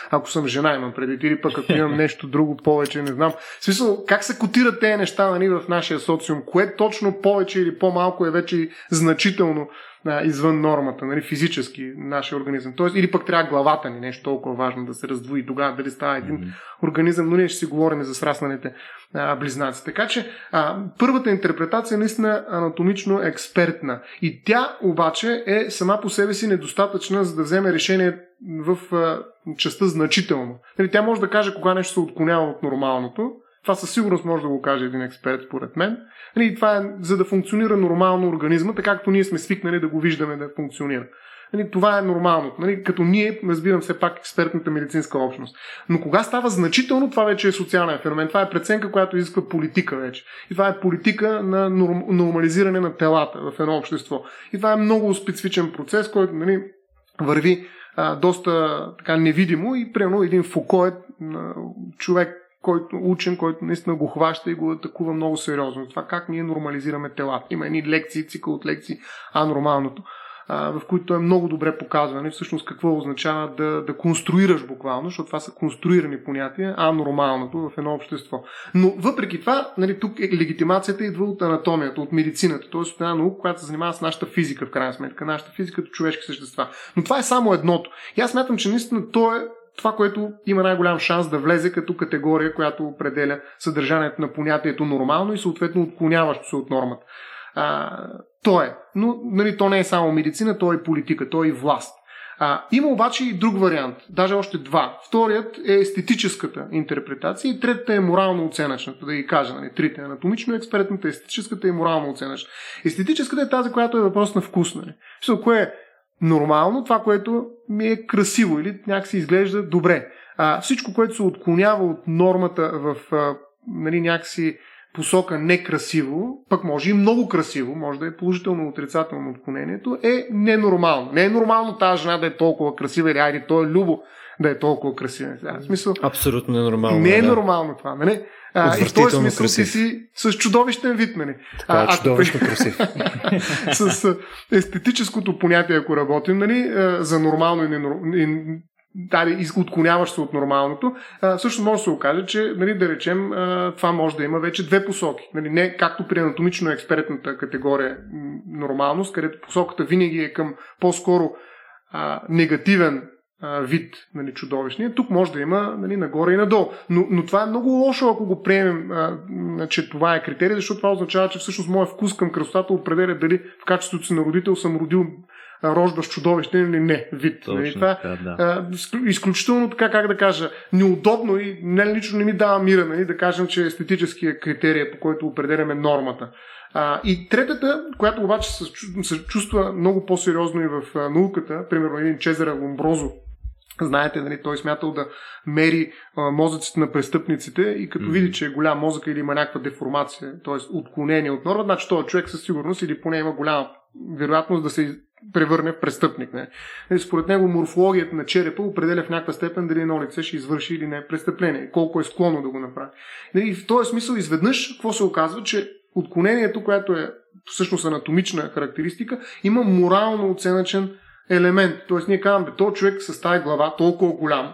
Ако съм жена, имам предвид. Или пък ако имам нещо друго повече, не знам. В смисъл, как се котират тези неща нали, в нашия социум? Кое точно повече или по-малко е вече значително а, извън нормата, нали, физически, нашия организъм. Тоест, или пък трябва главата ни, нещо толкова важно да се раздвои тогава, дали става един mm-hmm. организъм, но ние ще си говорим за срасналите а, близнаци. Така че а, първата интерпретация е наистина анатомично експертна. И тя обаче е сама по себе си недостатъчна, за да вземе решение в а, частта значително. Нали, тя може да каже кога нещо се отклонява от нормалното, това със сигурност може да го каже един експерт, според мен. И нали, това е за да функционира нормално организма, така както ние сме свикнали да го виждаме да функционира. Нали, това е нормално. Нали, като ние, разбирам все пак експертната медицинска общност. Но кога става значително, това вече е социален феномен. Това е преценка, която изисква политика вече. И това е политика на норм, нормализиране на телата в едно общество. И това е много специфичен процес, който нали, върви а, доста така невидимо и примерно един Фуко е човек, който, учен, който наистина го хваща и го атакува много сериозно. Това как ние нормализираме телата. Има едни лекции, цикъл от лекции, анормалното, в които е много добре показване всъщност какво означава да, да конструираш буквално, защото това са конструирани понятия, анормалното в едно общество. Но въпреки това, нали, тук е, легитимацията идва от анатомията, от медицината, т.е. от една наука, която се занимава с нашата физика, в крайна сметка, нашата физика като човешки същества. Но това е само едното. И аз смятам, че наистина то е това, което има най-голям шанс да влезе като категория, която определя съдържанието на понятието нормално и съответно отклоняващо се от нормата. А, то е. Но нали, то не е само медицина, то е политика, то е и власт. А, има обаче и друг вариант, даже още два. Вторият е естетическата интерпретация и третата е морално-оценъчната, да ги кажа. Нали, трите анатомично-експертната, естетическата и морално-оценъчна. Естетическата е тази, която е въпрос на вкус. Нали. Все, кое е нормално, това, което ми е красиво или някакси изглежда добре. А, всичко, което се отклонява от нормата в а, нали, някакси посока некрасиво, пък може и много красиво, може да е положително отрицателно отклонението, е ненормално. Не е нормално тази жена да е толкова красива или айде, то е любо да е толкова красива. В смисъл, Абсолютно ненормално. Не е да. нормално това. Нали? А, и в този смисъл красив. ти си с чудовищен вид. Нали? Така, а, чудовищно при... красив. <laughs> с естетическото понятие, ако работим, нали, за нормално и, ненор... и дали, отклоняваш се от нормалното, а, също може да се окаже, че, нали, да речем, а, това може да има вече две посоки. Нали, не както при анатомично експертната категория нормалност, където посоката винаги е към по-скоро а, негативен а, вид нали, чудовищния. Тук може да има нали, нагоре и надолу. Но, но това е много лошо, ако го приемем, а, че това е критерий, защото това означава, че всъщност моят вкус към красотата определя дали в качеството си на родител съм родил рождаш чудовище или не вид. Точно, нали? Това да, да. А, изключително така, как да кажа, неудобно и не, лично не ми дава мира, нали? да кажем, че естетическия критерий, по който определяме нормата. А, и третата, която обаче се, се чувства много по-сериозно и в а, науката, примерно един Чезаре Ломброзо, Знаете, нали, той е смятал да мери а, мозъците на престъпниците и като mm-hmm. види, че е голям мозък или има някаква деформация, т.е. отклонение от норма, значи този човек със сигурност или поне има голяма вероятност да се превърне в престъпник. Не? Нали, според него морфологията на черепа определя в някаква степен дали едно лице ще извърши или не престъпление, колко е склонно да го направи. Нали, и в този смисъл изведнъж какво се оказва, че отклонението, което е всъщност анатомична характеристика, има морално оценъчен елемент. Тоест ние казваме, този човек с тази глава толкова голям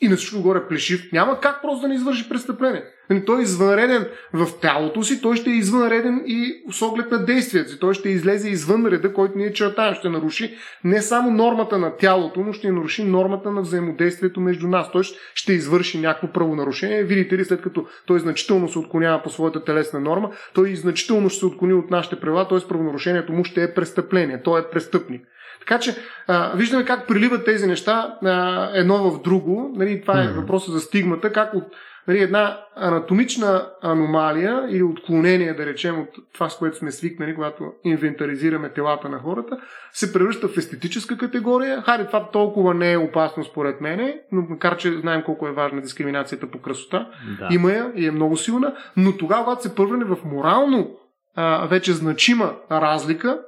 и на всичко горе плешив, няма как просто да не извърши престъпление. Нали, той е извънреден в тялото си, той ще е извънреден и с оглед на действията си. Той ще излезе извън реда, който ние чертаем. Ще наруши не само нормата на тялото, но ще наруши нормата на взаимодействието между нас. Той ще извърши някакво правонарушение. Видите ли, след като той значително се отклонява по своята телесна норма, той значително ще се отклони от нашите права, т.е. правонарушението му ще е престъпление. Той е престъпник. Така че а, виждаме как приливат тези неща а, едно в друго. Нали, това е mm-hmm. въпроса за стигмата, как от нали, една анатомична аномалия или отклонение, да речем, от това, с което сме свикнали, когато инвентаризираме телата на хората, се превръща в естетическа категория. Хари, това толкова не е опасно според мене, но макар, че знаем колко е важна дискриминацията по красота, да. има я и е много силна, но тогава, когато се превърне в морално а, вече значима разлика,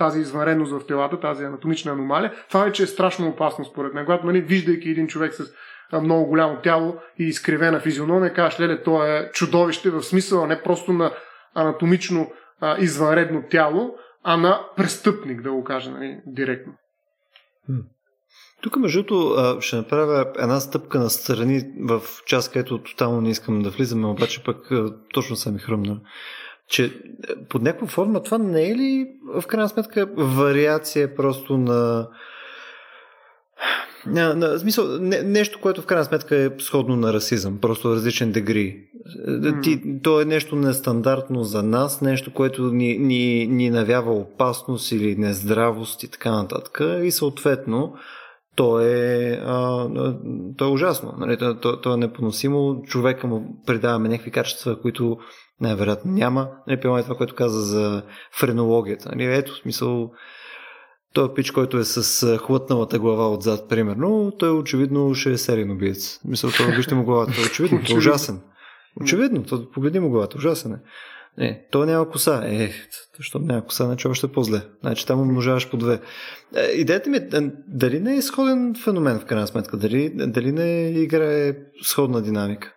тази извънредност в телата, тази анатомична аномалия, това вече е страшно опасно според мен. Когато, нали, виждайки един човек с много голямо тяло и изкривена физиономия, казваш, леле, то е чудовище в смисъл, не просто на анатомично а, извънредно тяло, а на престъпник, да го кажа нали, директно. Тук, между другото, ще направя една стъпка на страни в част, където тотално не искам да влизаме, обаче пък точно са ми хръмна. Че под някаква форма това не е ли в крайна сметка вариация просто на на, на, смисъл, не, нещо, което в крайна сметка е сходно на расизъм, просто различен дегри. Mm. Ти, то е нещо нестандартно за нас, нещо, което ни, ни, ни навява опасност или нездравост и така нататък. И съответно, то е, а, то е ужасно. Нали? То, то е непоносимо. Човека му придаваме някакви качества, които най-вероятно няма. Нали, това, което каза за френологията. Нали? Ето, смисъл, той пич, който е с хлътналата глава отзад, примерно, той очевидно ще е сериен убиец. Мисля, това вижте му главата. <laughs> Очевидно, той е ужасен. Очевидно, то, погледни му главата, ужасен е. Не, той няма коса. Е, защо няма коса, значи още е по-зле. Значи там умножаваш по две. Е, идеята ми е, дали не е сходен феномен в крайна сметка? Дали, дали не играе сходна динамика?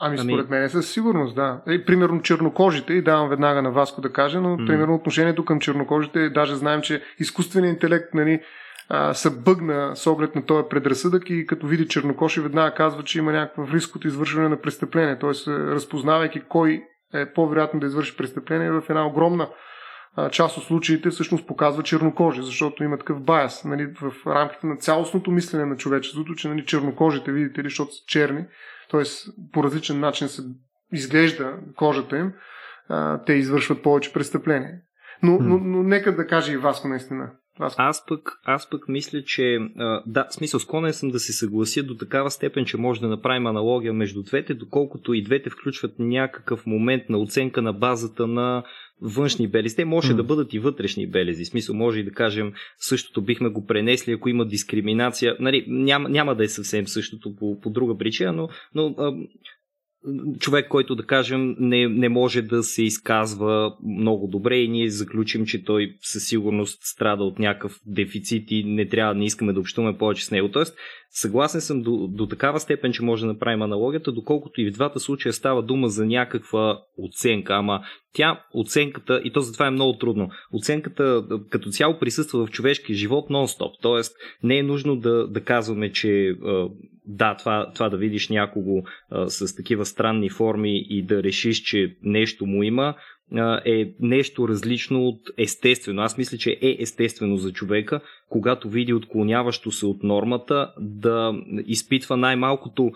Ами, ами, според мен е със сигурност, да. Е, примерно чернокожите, и давам веднага на Васко да кажа, но м- примерно отношението към чернокожите, даже знаем, че изкуственият интелект нали, а, се бъгна с оглед на този предразсъдък и като види чернокоши веднага казва, че има някакъв риск от извършване на престъпление. Тоест, разпознавайки кой е по-вероятно да извърши престъпление в една огромна част от случаите всъщност показва чернокожи, защото има такъв баяс нали, в рамките на цялостното мислене на човечеството, че нали, чернокожите, видите ли, защото са черни, т.е. по различен начин се изглежда кожата им, те извършват повече престъпления. Но, но, но нека да каже и Васко наистина. Аз пък, аз пък мисля, че а, да, смисъл склонен съм да се съглася до такава степен, че може да направим аналогия между двете, доколкото и двете включват някакъв момент на оценка на базата на външни белези. Те може mm. да бъдат и вътрешни белези. В смисъл, може и да кажем, същото бихме го пренесли, ако има дискриминация. Нали, няма, няма да е съвсем същото по, по друга причина, но, но а, човек, който да кажем не, не може да се изказва много добре и ние заключим, че той със сигурност страда от някакъв дефицит и не трябва, не искаме да общуваме повече с него. Тоест, съгласен съм до, до такава степен, че може да направим аналогията, доколкото и в двата случая става дума за някаква оценка, ама тя оценката, и то затова е много трудно, оценката като цяло присъства в човешкия живот нон-стоп, т.е. не е нужно да, да казваме, че да, това, това да видиш някого а, с такива странни форми и да решиш, че нещо му има, е нещо различно от естествено. Аз мисля, че е естествено за човека, когато види отклоняващо се от нормата, да изпитва най-малкото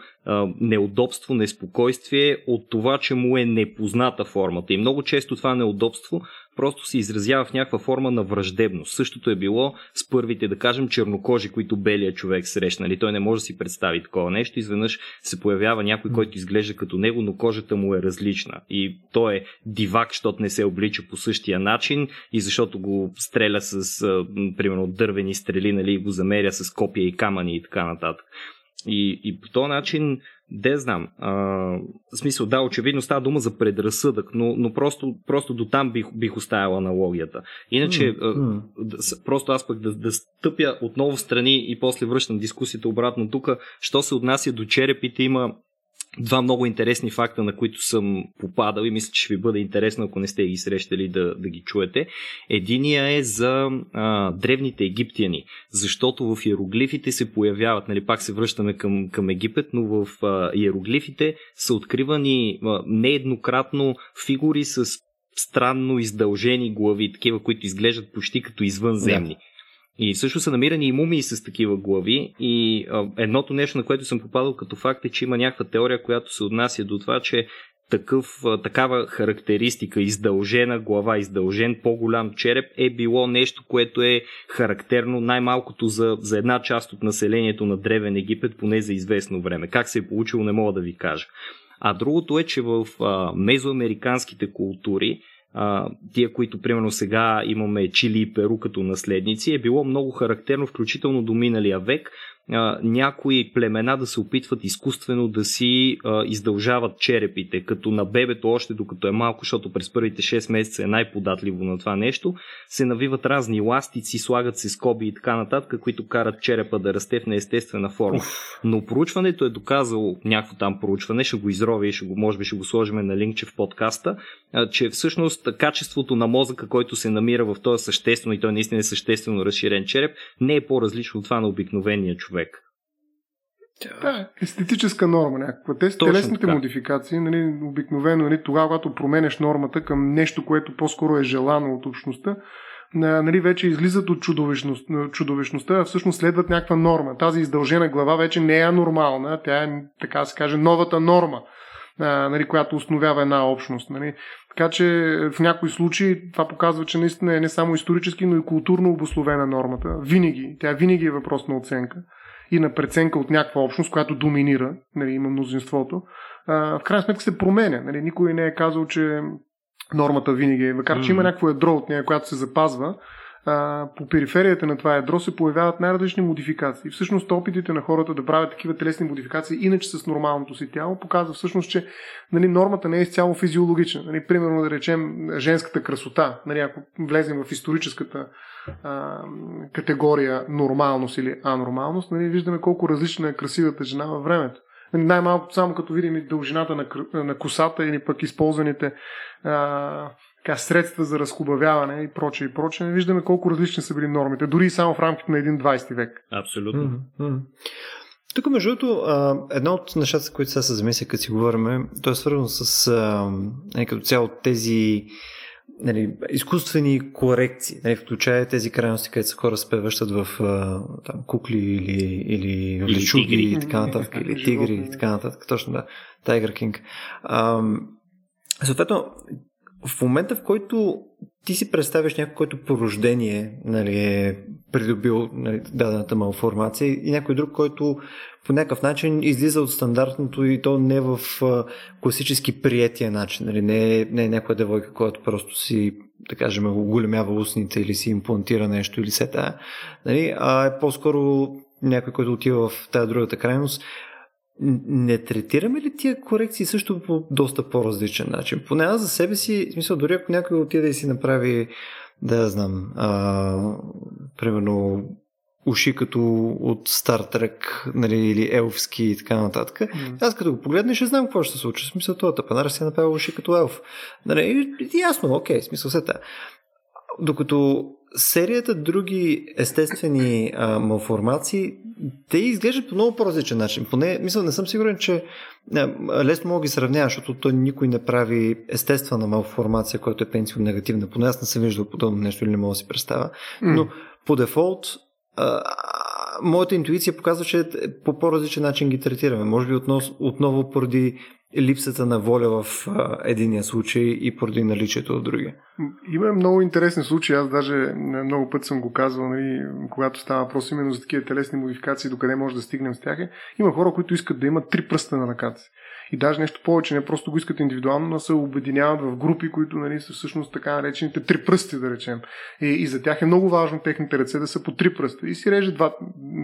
неудобство, неспокойствие от това, че му е непозната формата. И много често това неудобство просто се изразява в някаква форма на враждебност. Същото е било с първите, да кажем, чернокожи, които белия човек срещнали. Той не може да си представи такова нещо. Изведнъж се появява някой, който изглежда като него, но кожата му е различна. И той е дивак, защото не се облича по същия начин и защото го стреля с, примерно, дървени стрели, нали, го замеря с копия и камъни и така нататък. И, и по този начин, де знам, а, в смисъл, да, очевидно става дума за предразсъдък, но, но просто, просто до там бих, бих оставил аналогията. Иначе, mm-hmm. а, просто аз пък да, да стъпя отново в страни и после връщам дискусията обратно тук, що се отнася до черепите, има два много интересни факта, на които съм попадал и мисля, че ще ви бъде интересно, ако не сте ги срещали да, да ги чуете. Единия е за а, древните египтяни, защото в иероглифите се появяват, нали, пак се връщаме към, към Египет, но в а, иероглифите са откривани а, нееднократно фигури с странно издължени глави, такива, които изглеждат почти като извънземни. Да. И също са намирани и мумии с такива глави. И а, едното нещо, на което съм попадал като факт е, че има някаква теория, която се отнася до това, че такъв, такава характеристика, издължена глава, издължен по-голям череп е било нещо, което е характерно най-малкото за, за една част от населението на Древен Египет, поне за известно време. Как се е получило, не мога да ви кажа. А другото е, че в а, мезоамериканските култури а, тия, които примерно сега имаме Чили и Перу като наследници, е било много характерно, включително до миналия век, а, някои племена да се опитват изкуствено да си а, издължават черепите, като на бебето още докато е малко, защото през първите 6 месеца е най-податливо на това нещо, се навиват разни ластици, слагат се скоби и така нататък, които карат черепа да расте в неестествена форма. Но проучването е доказало, някакво там проучване, ще го изровя и ще го, може би ще го сложим на линкче в подкаста, а, че всъщност качеството на мозъка, който се намира в този съществено и той наистина е съществено разширен череп, не е по-различно от това на обикновения човек човек. Да, естетическа норма някаква. Те телесните така. модификации, нали, обикновено нали, тогава, когато променеш нормата към нещо, което по-скоро е желано от общността, нали, вече излизат от чудовищност, чудовищността, а всъщност следват някаква норма. Тази издължена глава вече не е нормална, тя е, така се каже, новата норма, а, нали, която основява една общност. Нали. Така че в някои случаи това показва, че наистина е не само исторически, но и културно обословена нормата. Винаги. Тя винаги е въпрос на оценка и на преценка от някаква общност, която доминира, нали, има мнозинството. А, в крайна сметка се променя. Нали. Никой не е казал, че нормата винаги е. Макар, че има някакво ядро от нея, която се запазва, а, по периферията на това ядро се появяват най-различни модификации. Всъщност опитите на хората да правят такива телесни модификации, иначе с нормалното си тяло, показва всъщност, че нали, нормата не е изцяло физиологична. Нали, примерно да речем женската красота, нали, ако влезем в историческата а, категория нормалност или анормалност, нали, виждаме колко различна е красивата жена във времето. Най-малко само като видим и дължината на, на косата или пък използваните а, така, средства за разхубавяване и прочее и прочее, виждаме колко различни са били нормите, дори и само в рамките на един 20 век. Абсолютно. Mm-hmm. Тук, между другото, едно от нещата, които сега се замисля, като си говорим, то е свързано с а, нали, като цяло тези нали, изкуствени корекции, нали, включая тези крайности, където са хора спеващат в там, кукли или, или лечуги и така нататък, или тигри и така нататък. Точно да, Tiger King. съответно, в момента, в който ти си представяш някой, който по нали, е придобил нали, дадената малформация и някой друг, който по някакъв начин излиза от стандартното и то не в а, класически приятия начин. Нали, не, е, не е някоя девойка, която просто си, да кажем, оголемява устните или си имплантира нещо или се тая, нали, а е по-скоро някой, който отива в тази другата крайност не третираме ли тия корекции също по доста по-различен начин? Поне аз за себе си, в смисъл, дори ако някой отиде и си направи, да знам, а, примерно уши като от Стар Трек, нали, или елфски и така нататък. Mm. Аз като го погледна, ще знам какво ще се случи. В смисъл, това тъпанар си е направил уши като елф. Нали, ясно, окей, смисъл се Докато серията други естествени а, малформации, те изглеждат по много по-различен начин. Поне, мисля, не съм сигурен, че а, лесно мога ги сравнявам, защото той никой не прави естествена малформация, която е пенсио негативна. Поне аз не съм виждал подобно нещо или не мога да си представя. Но по дефолт а, моята интуиция показва, че по по-различен начин ги третираме. Може би отново, отново поради липсата на воля в а, единия случай и поради наличието от другия. Има много интересни случаи. Аз даже много път съм го казвал, нали, когато става въпрос именно за такива телесни модификации, докъде може да стигнем с тях. Е, има хора, които искат да имат три пръста на ръката си. И даже нещо повече, не просто го искат индивидуално, но се обединяват в групи, които нали, са всъщност така наречените три пръсти, да речем. И, и за тях е много важно техните ръце да са по три пръста. И си режат два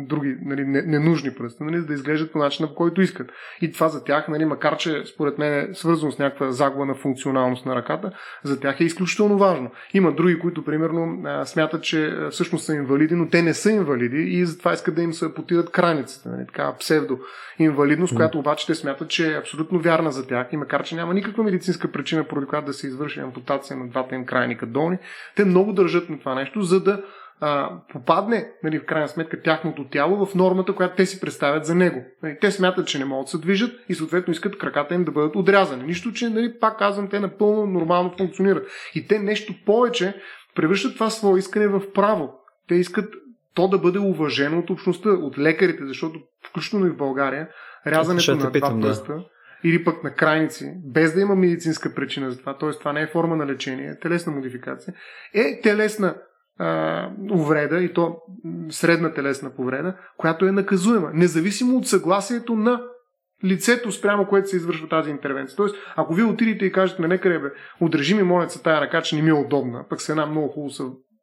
други нали, ненужни пръста, нали, за да изглеждат по начина, по който искат. И това за тях, нали, макар че според мен е свързано с някаква загуба на функционалност на ръката, за тях е изключително важно. Има други, които примерно смятат, че всъщност са инвалиди, но те не са инвалиди и затова искат да им се потират краниците. Нали, така псевдо инвалидност, която обаче те смятат, че е абсолютно вярна за тях и макар, че няма никаква медицинска причина, поради която да се извърши ампутация на двата им крайника долни, те много държат на това нещо, за да а, попадне, нали, в крайна сметка, тяхното тяло в нормата, която те си представят за него. Нали, те смятат, че не могат да се движат и съответно искат краката им да бъдат отрязани. Нищо, че, нали, пак казвам, те напълно нормално функционират. И те нещо повече превръщат това свое искане в право. Те искат то да бъде уважено от общността, от лекарите, защото включително и в България, рязането на два пръста да. Или пък на крайници, без да има медицинска причина за това, т.е. това не е форма на лечение, е телесна модификация, е телесна а, увреда и то средна телесна повреда, която е наказуема, независимо от съгласието на лицето, спрямо което се извършва тази интервенция. Тоест, ако вие отидете и кажете на лекаря, бе, удрежи ми монеца тая ръка, че не ми е удобна, пък с една много хубаво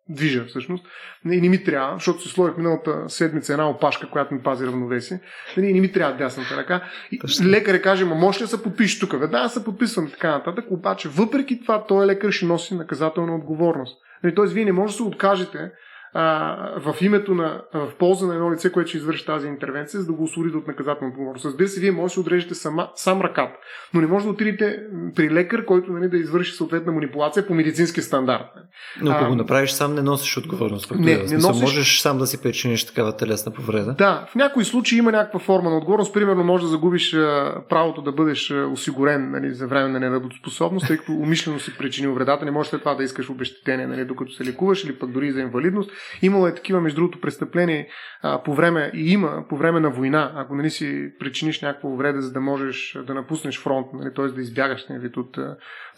движа всъщност. И не ми трябва, защото си сложих миналата седмица една опашка, която ми пази равновесие. И не ми трябва дясната ръка. И лекаря каже, ма може ли да се подпишеш тук? Веднага се подписвам и така нататък. Обаче, въпреки това, той лекар ще носи наказателна отговорност. Тоест, вие не може да се откажете а, в името на, в полза на едно лице, което ще извърши тази интервенция, за да го освободите от наказателна отговорност. Разбира се, вие може да отрежете сама, сам ръката, но не може да отидете при лекар, който нали, да извърши съответна манипулация по медицински стандарт. Но ако а, го направиш сам, не носиш отговорност. Не, не носиш... Можеш сам да си причиниш такава телесна повреда. Да, в някои случаи има някаква форма на отговорност. Примерно може да загубиш правото да бъдеш осигурен нали, за време на неработоспособност, тъй като умишлено си причинил вредата, не можеш след това да искаш обещетение, нали, докато се лекуваш или пък дори за инвалидност. Имало е такива, между другото, престъпления а, по време и има по време на война, ако нали си причиниш някаква вреда, за да можеш да напуснеш фронт, нали, т.е. да избягаш нали, от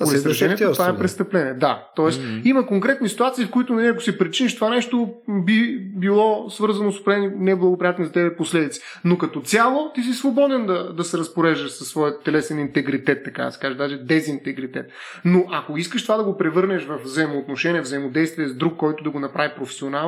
улеснението, това е престъпление. Да, т.е. Mm-hmm. има конкретни ситуации, в които нали, ако си причиниш това нещо, би било свързано с неблагоприятни за тебе последици. Но като цяло ти си свободен да, да се разпореждаш със своя телесен интегритет, така да се каже, даже дезинтегритет. Но ако искаш това да го превърнеш в взаимоотношение, взаимодействие с друг, който да го направи професионално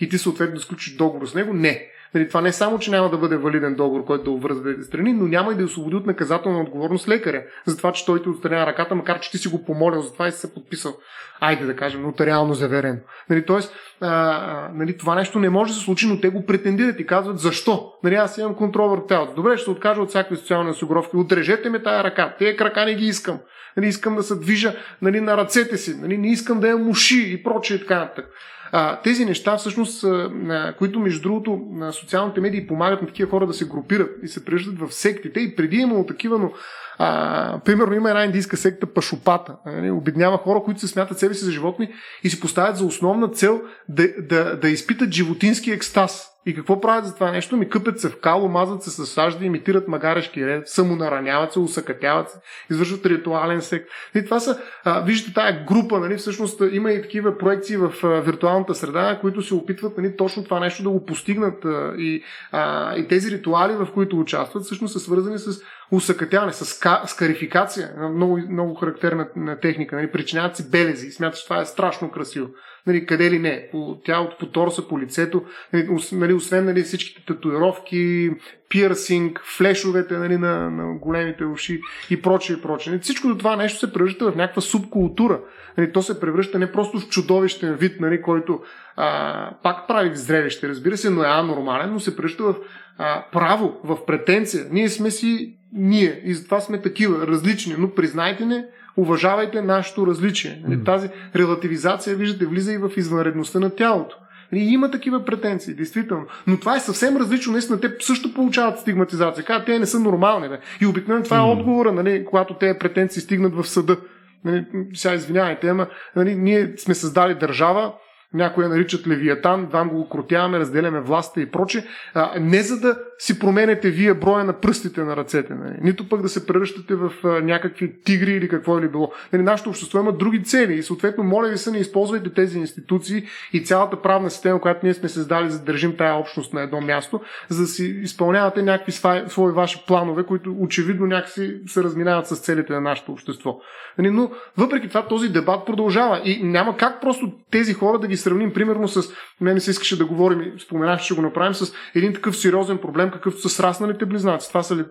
и ти съответно сключиш договор с него, не. Нали, това не само, че няма да бъде валиден договор, който да обвързва двете страни, но няма и да освободи от наказателна отговорност лекаря, за това, че той ти отстранява ръката, макар че ти си го помолил за това и си се подписал. Айде да кажем, нотариално заверено. Нали, тоест, а, а, нали, това нещо не може да се случи, но те го претендират и казват защо. Нали, аз имам контрол върху тялото. Добре, ще се откажа от всякакви социални осигуровки. Отрежете ме тая ръка. Те крака не ги искам. Нали, искам да се движа нали, на ръцете си. Нали, не искам да я муши и прочее и така нататък. А, тези неща, всъщност, а, които между другото на социалните медии помагат на такива хора да се групират и се превръщат в сектите. И преди е имало такива, но а, примерно има една индийска секта Пашопата. Нали, обеднява хора, които се смятат себе си за животни и си поставят за основна цел да, да, да изпитат животински екстаз. И какво правят за това нещо? Ми къпят се в кало, мазат се с сажди, имитират магарешки ред, самонараняват се, усъкътяват се, извършват ритуален сек. И това са, а, виждате, тая група, нали, всъщност има и такива проекции в а, виртуалната среда, които се опитват нали, точно това нещо да го постигнат. А, и, а, и тези ритуали, в които участват, всъщност са свързани с усъкътяване, с скарификация, много, много характерна техника. Нали, причиняват си белези и че това е страшно красиво нали, къде ли не, по тялото, по торса, по лицето, нали, нали, освен нали, всичките татуировки, пирсинг, флешовете нали, на, на големите уши и прочее, и прочее. Нали, всичко това нещо се превръща в някаква субкултура. Нали, то се превръща не просто в чудовищен вид, нали, който а, пак прави зрелище, разбира се, но е анормален, но се превръща в а, право, в претенция. Ние сме си ние и затова сме такива, различни, но признайте не, уважавайте нашето различие. Mm. Тази релативизация, виждате, влиза и в извънредността на тялото. И има такива претенции, действително. Но това е съвсем различно. Наистина, те също получават стигматизация. Казват, те не са нормални. Бе. И обикновено това е отговора, нали, когато те претенции стигнат в съда. Нали, сега извинявайте, ама нали, ние сме създали държава, някои я наричат Левиатан, вам го крутяваме, разделяме властта и проче. А, не за да си променете вие броя на пръстите на ръцете, нали? нито пък да се превръщате в а, някакви тигри или какво или било. Нали, нашето общество има други цели и съответно, моля ви се, не използвайте тези институции и цялата правна система, която ние сме създали, за да държим тая общност на едно място, за да си изпълнявате някакви свои ваши планове, които очевидно някакси се разминават с целите на нашето общество. Нали, но въпреки това този дебат продължава и няма как просто тези хора да ги сравним примерно с, мен се искаше да говорим, споменах, че го направим с един такъв сериозен проблем, какъвто са срасналите близнаци. Това са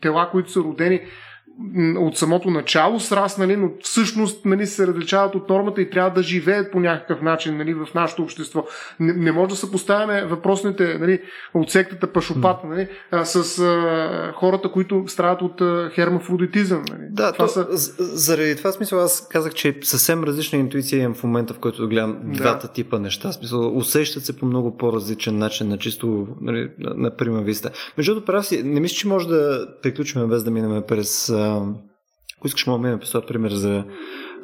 тела, които са родени от самото начало сраснали, но всъщност нали, се различават от нормата и трябва да живеят по някакъв начин нали, в нашето общество. Не, не може да съпоставяме въпросните нали, от сектата Пашопата нали, а, с а, хората, които страдат от а, хермафродитизъм. Нали. Да, това то, са... заради това смисъл аз казах, че съвсем различна интуиция имам в момента, в който гледам да. двата типа неща. Смисъл, усещат се по много по-различен начин, на чисто нали, на, на прима виста. Между другото, прав си, не мисля, че може да приключим без да минем през ако искаш, мога да ми пример за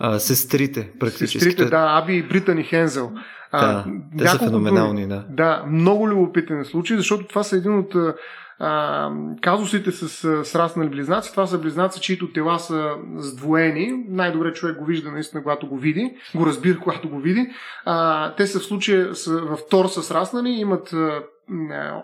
а, сестрите, практически. Сестрите, да, Аби и Британи Хензел. Да, те са феноменални, да. Да, много любопитен случай, защото това са един от а, казусите с а, сраснали близнаци. Това са близнаци, чието тела са сдвоени. Най-добре човек го вижда наистина, когато го види. Го разбира, <laughs> когато го види. А, те са в случая са, в тор са сраснали, имат а,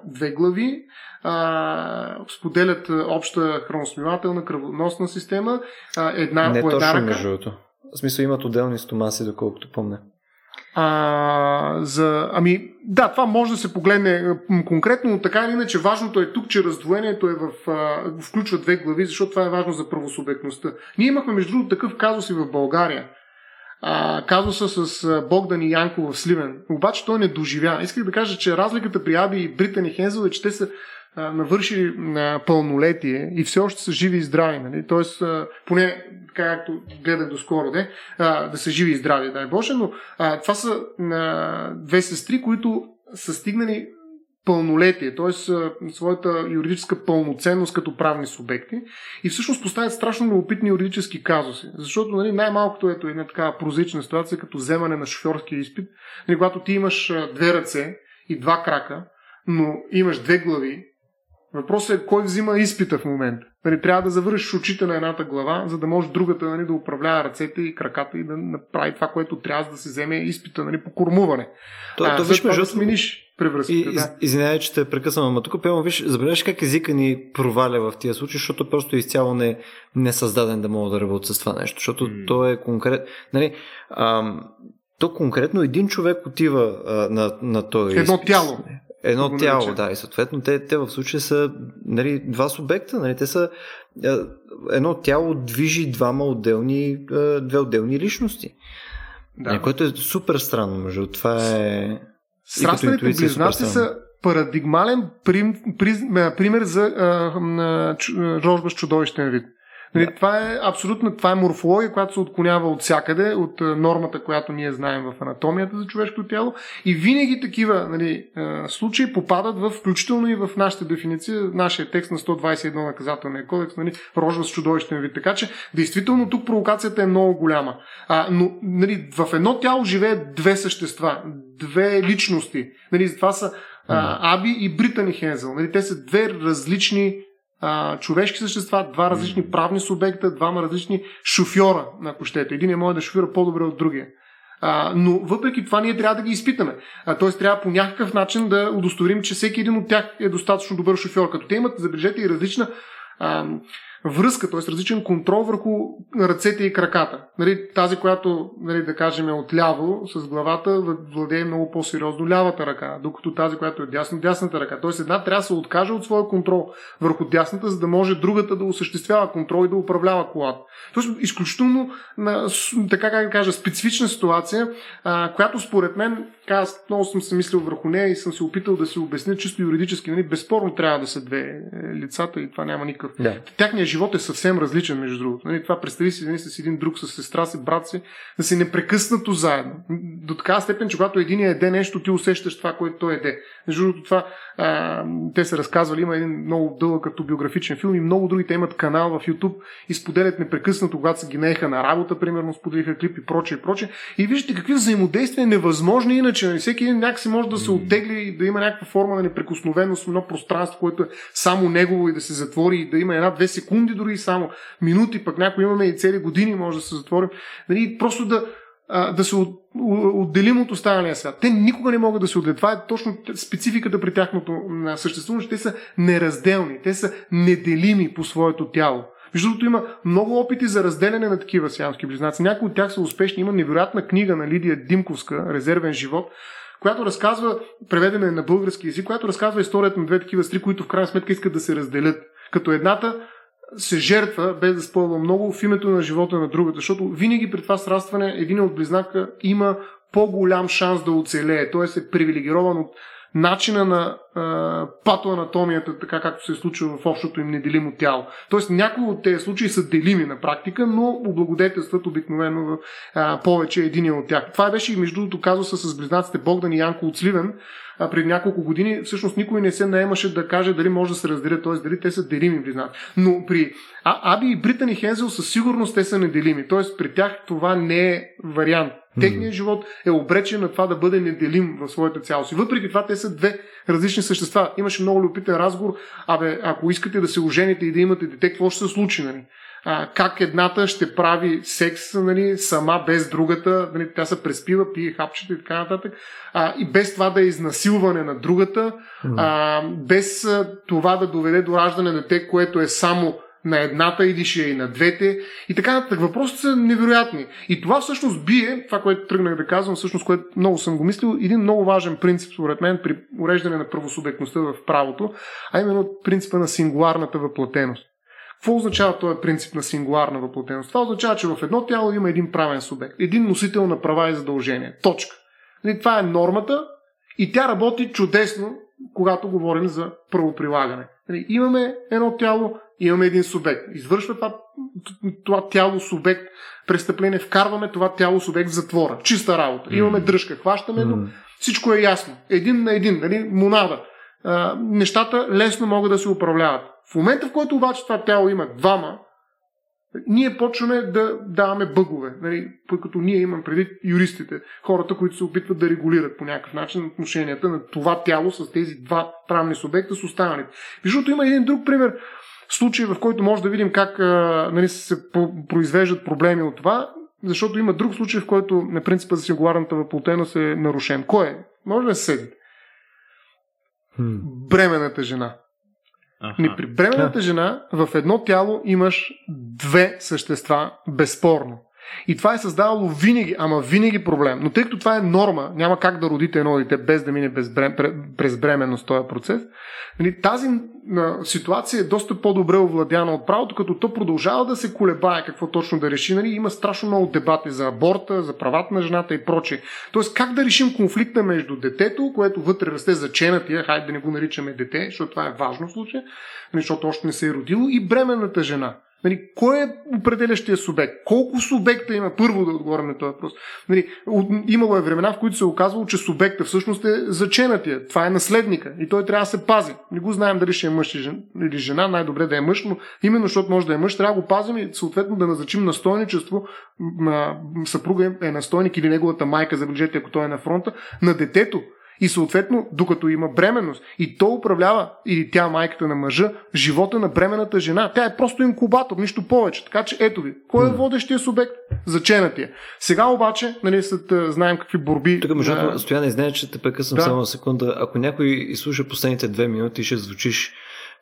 две глави, а, споделят обща храносмивателна кръвоносна система, а, една Не по една точно, ръка. Между в смисъл имат отделни стомаси, доколкото помня. А, за, ами, да, това може да се погледне конкретно, но така или иначе важното е тук, че раздвоението е в, а, включва две глави, защото това е важно за правосубектността. Ние имахме, между другото, такъв казус и в България. А, казуса с Богдан и Янко в Сливен. Обаче той не доживя. Исках да кажа, че разликата при Аби и Британ и Хензел е, че те са а, навършили а, пълнолетие и все още са живи и здрави. Нали? Тоест, а, поне както гледах доскоро, де, а, да са живи и здрави, дай Боже, но а, това са а, две сестри, които са стигнали пълнолетие, т.е. своята юридическа пълноценност като правни субекти и всъщност поставят страшно любопитни юридически казуси. Защото нали, най-малкото ето една такава прозична ситуация, като вземане на шофьорски изпит, нали, когато ти имаш две ръце и два крака, но имаш две глави, въпросът е кой взима изпита в момента. Нали, трябва да завършиш очите на едната глава, за да може другата нали, да управлява ръцете и краката и да направи това, което трябва да се вземе изпита нали, по кормуване. То, а, то, виж, да смениш превръзката. И, да. Извинявай, че те прекъсвам, ама тук, пълно, виж, забележиш как езика ни проваля в тия случаи, защото просто изцяло не, не е създаден да мога да работя с това нещо, защото mm. то е конкретно. Нали, ам, то конкретно един човек отива а, на, на този. Едно изпит. тяло. Едно тяло, да, и съответно те, те в случая са нали, два субекта, нали, те са едно тяло движи двама отделни, две отделни личности. Да. Нали, което е супер странно, между това е... Сраствените близнаци са парадигмален прим, пример за а, а, рожба с чудовищен вид. Нали, да. Това е абсолютно, това е морфология, която се отклонява от всякъде, от нормата, която ние знаем в анатомията за човешкото тяло. И винаги такива нали, случаи попадат в, включително и в нашата дефиниция, нашия текст на 121 наказателния кодекс, нали, рожба с чудовищен вид. Така че, действително, тук провокацията е много голяма. А, но нали, в едно тяло живеят две същества, две личности. Нали, това са а, Аби и Британи Хензел. Нали, те са две различни а, човешки същества, два различни правни субекта, двама различни шофьора, ако щете. Един е може да шофира по-добре от другия. А, но въпреки това ние трябва да ги изпитаме. А, тоест трябва по някакъв начин да удостоверим, че всеки един от тях е достатъчно добър шофьор. Като те имат, забележете, и различна а, връзка, т.е. различен контрол върху ръцете и краката. Нали, тази, която, нали, да кажем, е отляво с главата, владее много по-сериозно лявата ръка, докато тази, която е дясно, дясната ръка. Тоест една трябва да се откаже от своя контрол върху дясната, за да може другата да осъществява контрол и да управлява колата. Тоест изключително, така как да кажа, специфична ситуация, а, която според мен аз много съм се мислил върху нея и съм се опитал да се обясня чисто юридически. Нали? Безспорно трябва да са две е, лицата и това няма никакъв. Да. Тяхният живот е съвсем различен, между другото. Нали? Това представи си нали, с един друг, с сестра си, брат си, да си непрекъснато заедно. До такава степен, че когато един еде нещо, ти усещаш това, което той еде. Между другото, това а, те са разказвали, има един много дълъг като биографичен филм и много други те имат канал в YouTube и споделят непрекъснато, когато се ги нееха на работа, примерно споделиха клип и прочее и прочее. И виждате какви взаимодействия невъзможни иначе. Нали? Всеки един някакси може да се оттегли и да има някаква форма на неприкосновеност, едно пространство, което е само негово и да се затвори и да има една-две секунди дори само минути, пък някои имаме и цели години може да се затворим. Нали? Просто да, да се отделим от останалия свят. Те никога не могат да се отделят. Това е точно спецификата при тяхното съществуване, те са неразделни, те са неделими по своето тяло. Между другото има много опити за разделяне на такива сиамски близнаци. Някои от тях са успешни. Има невероятна книга на Лидия Димковска, Резервен живот, която разказва, преведена на български язик, която разказва историята на две такива стри, които в крайна сметка искат да се разделят. Като едната се жертва, без да спойва много, в името на живота на другата, защото винаги при това срастване един от близнака има по-голям шанс да оцелее, т.е. е привилегирован от начина на а, патоанатомията, така както се е случва в общото им неделимо тяло. Тоест някои от тези случаи са делими на практика, но облагодетелстват обикновено а, повече един от тях. Това беше и между другото казуса с близнаците Богдан и Янко от Сливен, а, преди няколко години, всъщност никой не се наемаше да каже дали може да се разделят, т.е. дали те са делими близнаци. Но при а, Аби и Британ и Хензел със сигурност те са неделими. Т.е. при тях това не е вариант. Техният живот е обречен на това да бъде неделим в своята цялост. И въпреки това те са две различни същества. Имаше много любопитен разговор. Абе, ако искате да се ожените и да имате дете, какво ще се случи? Нали? А, как едната ще прави секс нали, сама без другата, нали, тя се преспива, пие хапчета и така нататък, а, и без това да е изнасилване на другата, а, без а, това да доведе до раждане на дете, което е само на едната или ще е и на двете. И така нататък. Въпросите са невероятни. И това всъщност бие, това, което тръгнах да казвам, всъщност, което много съм го мислил, един много важен принцип, според мен, при уреждане на правосубектността в правото, а именно принципа на сингуларната въплатеност Какво означава този принцип на сингуларна въплотеност? Това означава, че в едно тяло има един правен субект, един носител на права и задължения. Точка. Нали, това е нормата и тя работи чудесно, когато говорим за правоприлагане. Нали, имаме едно тяло, имаме един субект. Извършва това, това тяло субект престъпление, вкарваме това тяло субект в затвора. Чиста работа. Имаме дръжка, хващаме го, всичко е ясно. Един на един, нали, монада. А, нещата лесно могат да се управляват. В момента, в който обаче това тяло има двама, ние почваме да даваме бъгове, нали, като ние имам преди юристите, хората, които се опитват да регулират по някакъв начин отношенията на това тяло с тези два правни субекта с останалите. Защото има един друг пример, случай, в който може да видим как нали, се произвеждат проблеми от това, защото има друг случай, в който на принципа за сингуларната въплотеност е нарушен. Кой е? Може да се седи. Бременната жена. Ага. При бременната жена в едно тяло имаш две същества, безспорно. И това е създавало винаги, ама винаги проблем. Но тъй като това е норма, няма как да родите едно дете без да мине без брем, през бременност този процес, нали, тази ситуация е доста по-добре овладяна от правото, като то продължава да се колебае какво точно да реши. Нали, има страшно много дебати за аборта, за правата на жената и прочее. Тоест как да решим конфликта между детето, което вътре расте заченатия, хайде да не го наричаме дете, защото това е важно в случая, нали, защото още не се е родило, и бременната жена. Нали, кой е определящия субект? Колко субекта има? Първо да отговорим на този въпрос. Нали, имало е времена, в които се е оказвало, че субекта всъщност е заченатия. Това е наследника и той трябва да се пази. Не го знаем дали ще е мъж или жена, най-добре да е мъж, но именно защото може да е мъж, трябва да го пазим и съответно да назначим настойничество. Съпруга е настойник или неговата майка, забележете, ако той е на фронта, на детето и съответно, докато има бременност, и то управлява, или тя майката на мъжа, живота на бременната жена. Тя е просто инкубатор, нищо повече. Така че ето ви, кой е водещия субект? Заченатия. Сега обаче, нали, след знаем какви борби. Тук, между другото, Стояне, знае, че те прекъсвам да. само секунда. Ако някой изслуша последните две минути, ще звучиш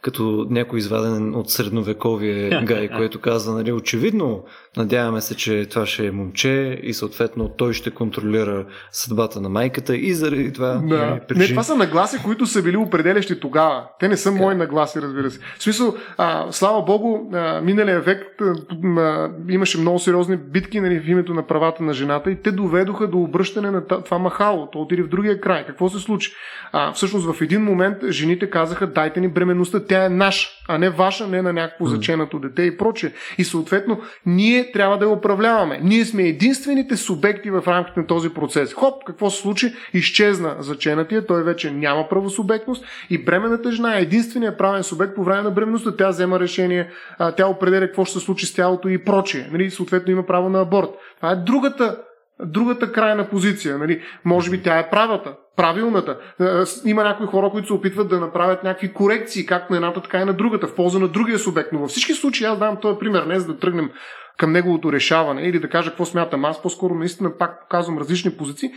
като някой изваден от средновековие гай, <laughs> което каза, нали, очевидно, надяваме се, че това ще е момче и съответно той ще контролира съдбата на майката и заради това... Да. Причини... Не, това са нагласи, които са били определящи тогава. Те не са мои нагласи, разбира се. В смисъл, а, слава богу, а, миналия век а, имаше много сериозни битки нали, в името на правата на жената и те доведоха до обръщане на това махало. То отиде в другия край. Какво се случи? А, всъщност в един момент жените казаха, дайте ни бременността тя е наша, а не ваша, не на някакво mm. заченато дете и прочее. И съответно, ние трябва да я управляваме. Ние сме единствените субекти в рамките на този процес. Хоп, какво се случи? Изчезна заченатия, той вече няма правосубектност и бременната жена е единственият правен субект по време на бременността. Тя взема решение, тя определя какво ще се случи с тялото и прочее. Нали? Съответно има право на аборт. Това е другата другата крайна позиция. Нали? Може би тя е правата, правилната. Е, има някои хора, които се опитват да направят някакви корекции, както на едната, така и на другата, в полза на другия субект. Но във всички случаи аз давам този пример, не за да тръгнем към неговото решаване или да кажа какво смятам аз, по-скоро наистина пак показвам различни позиции.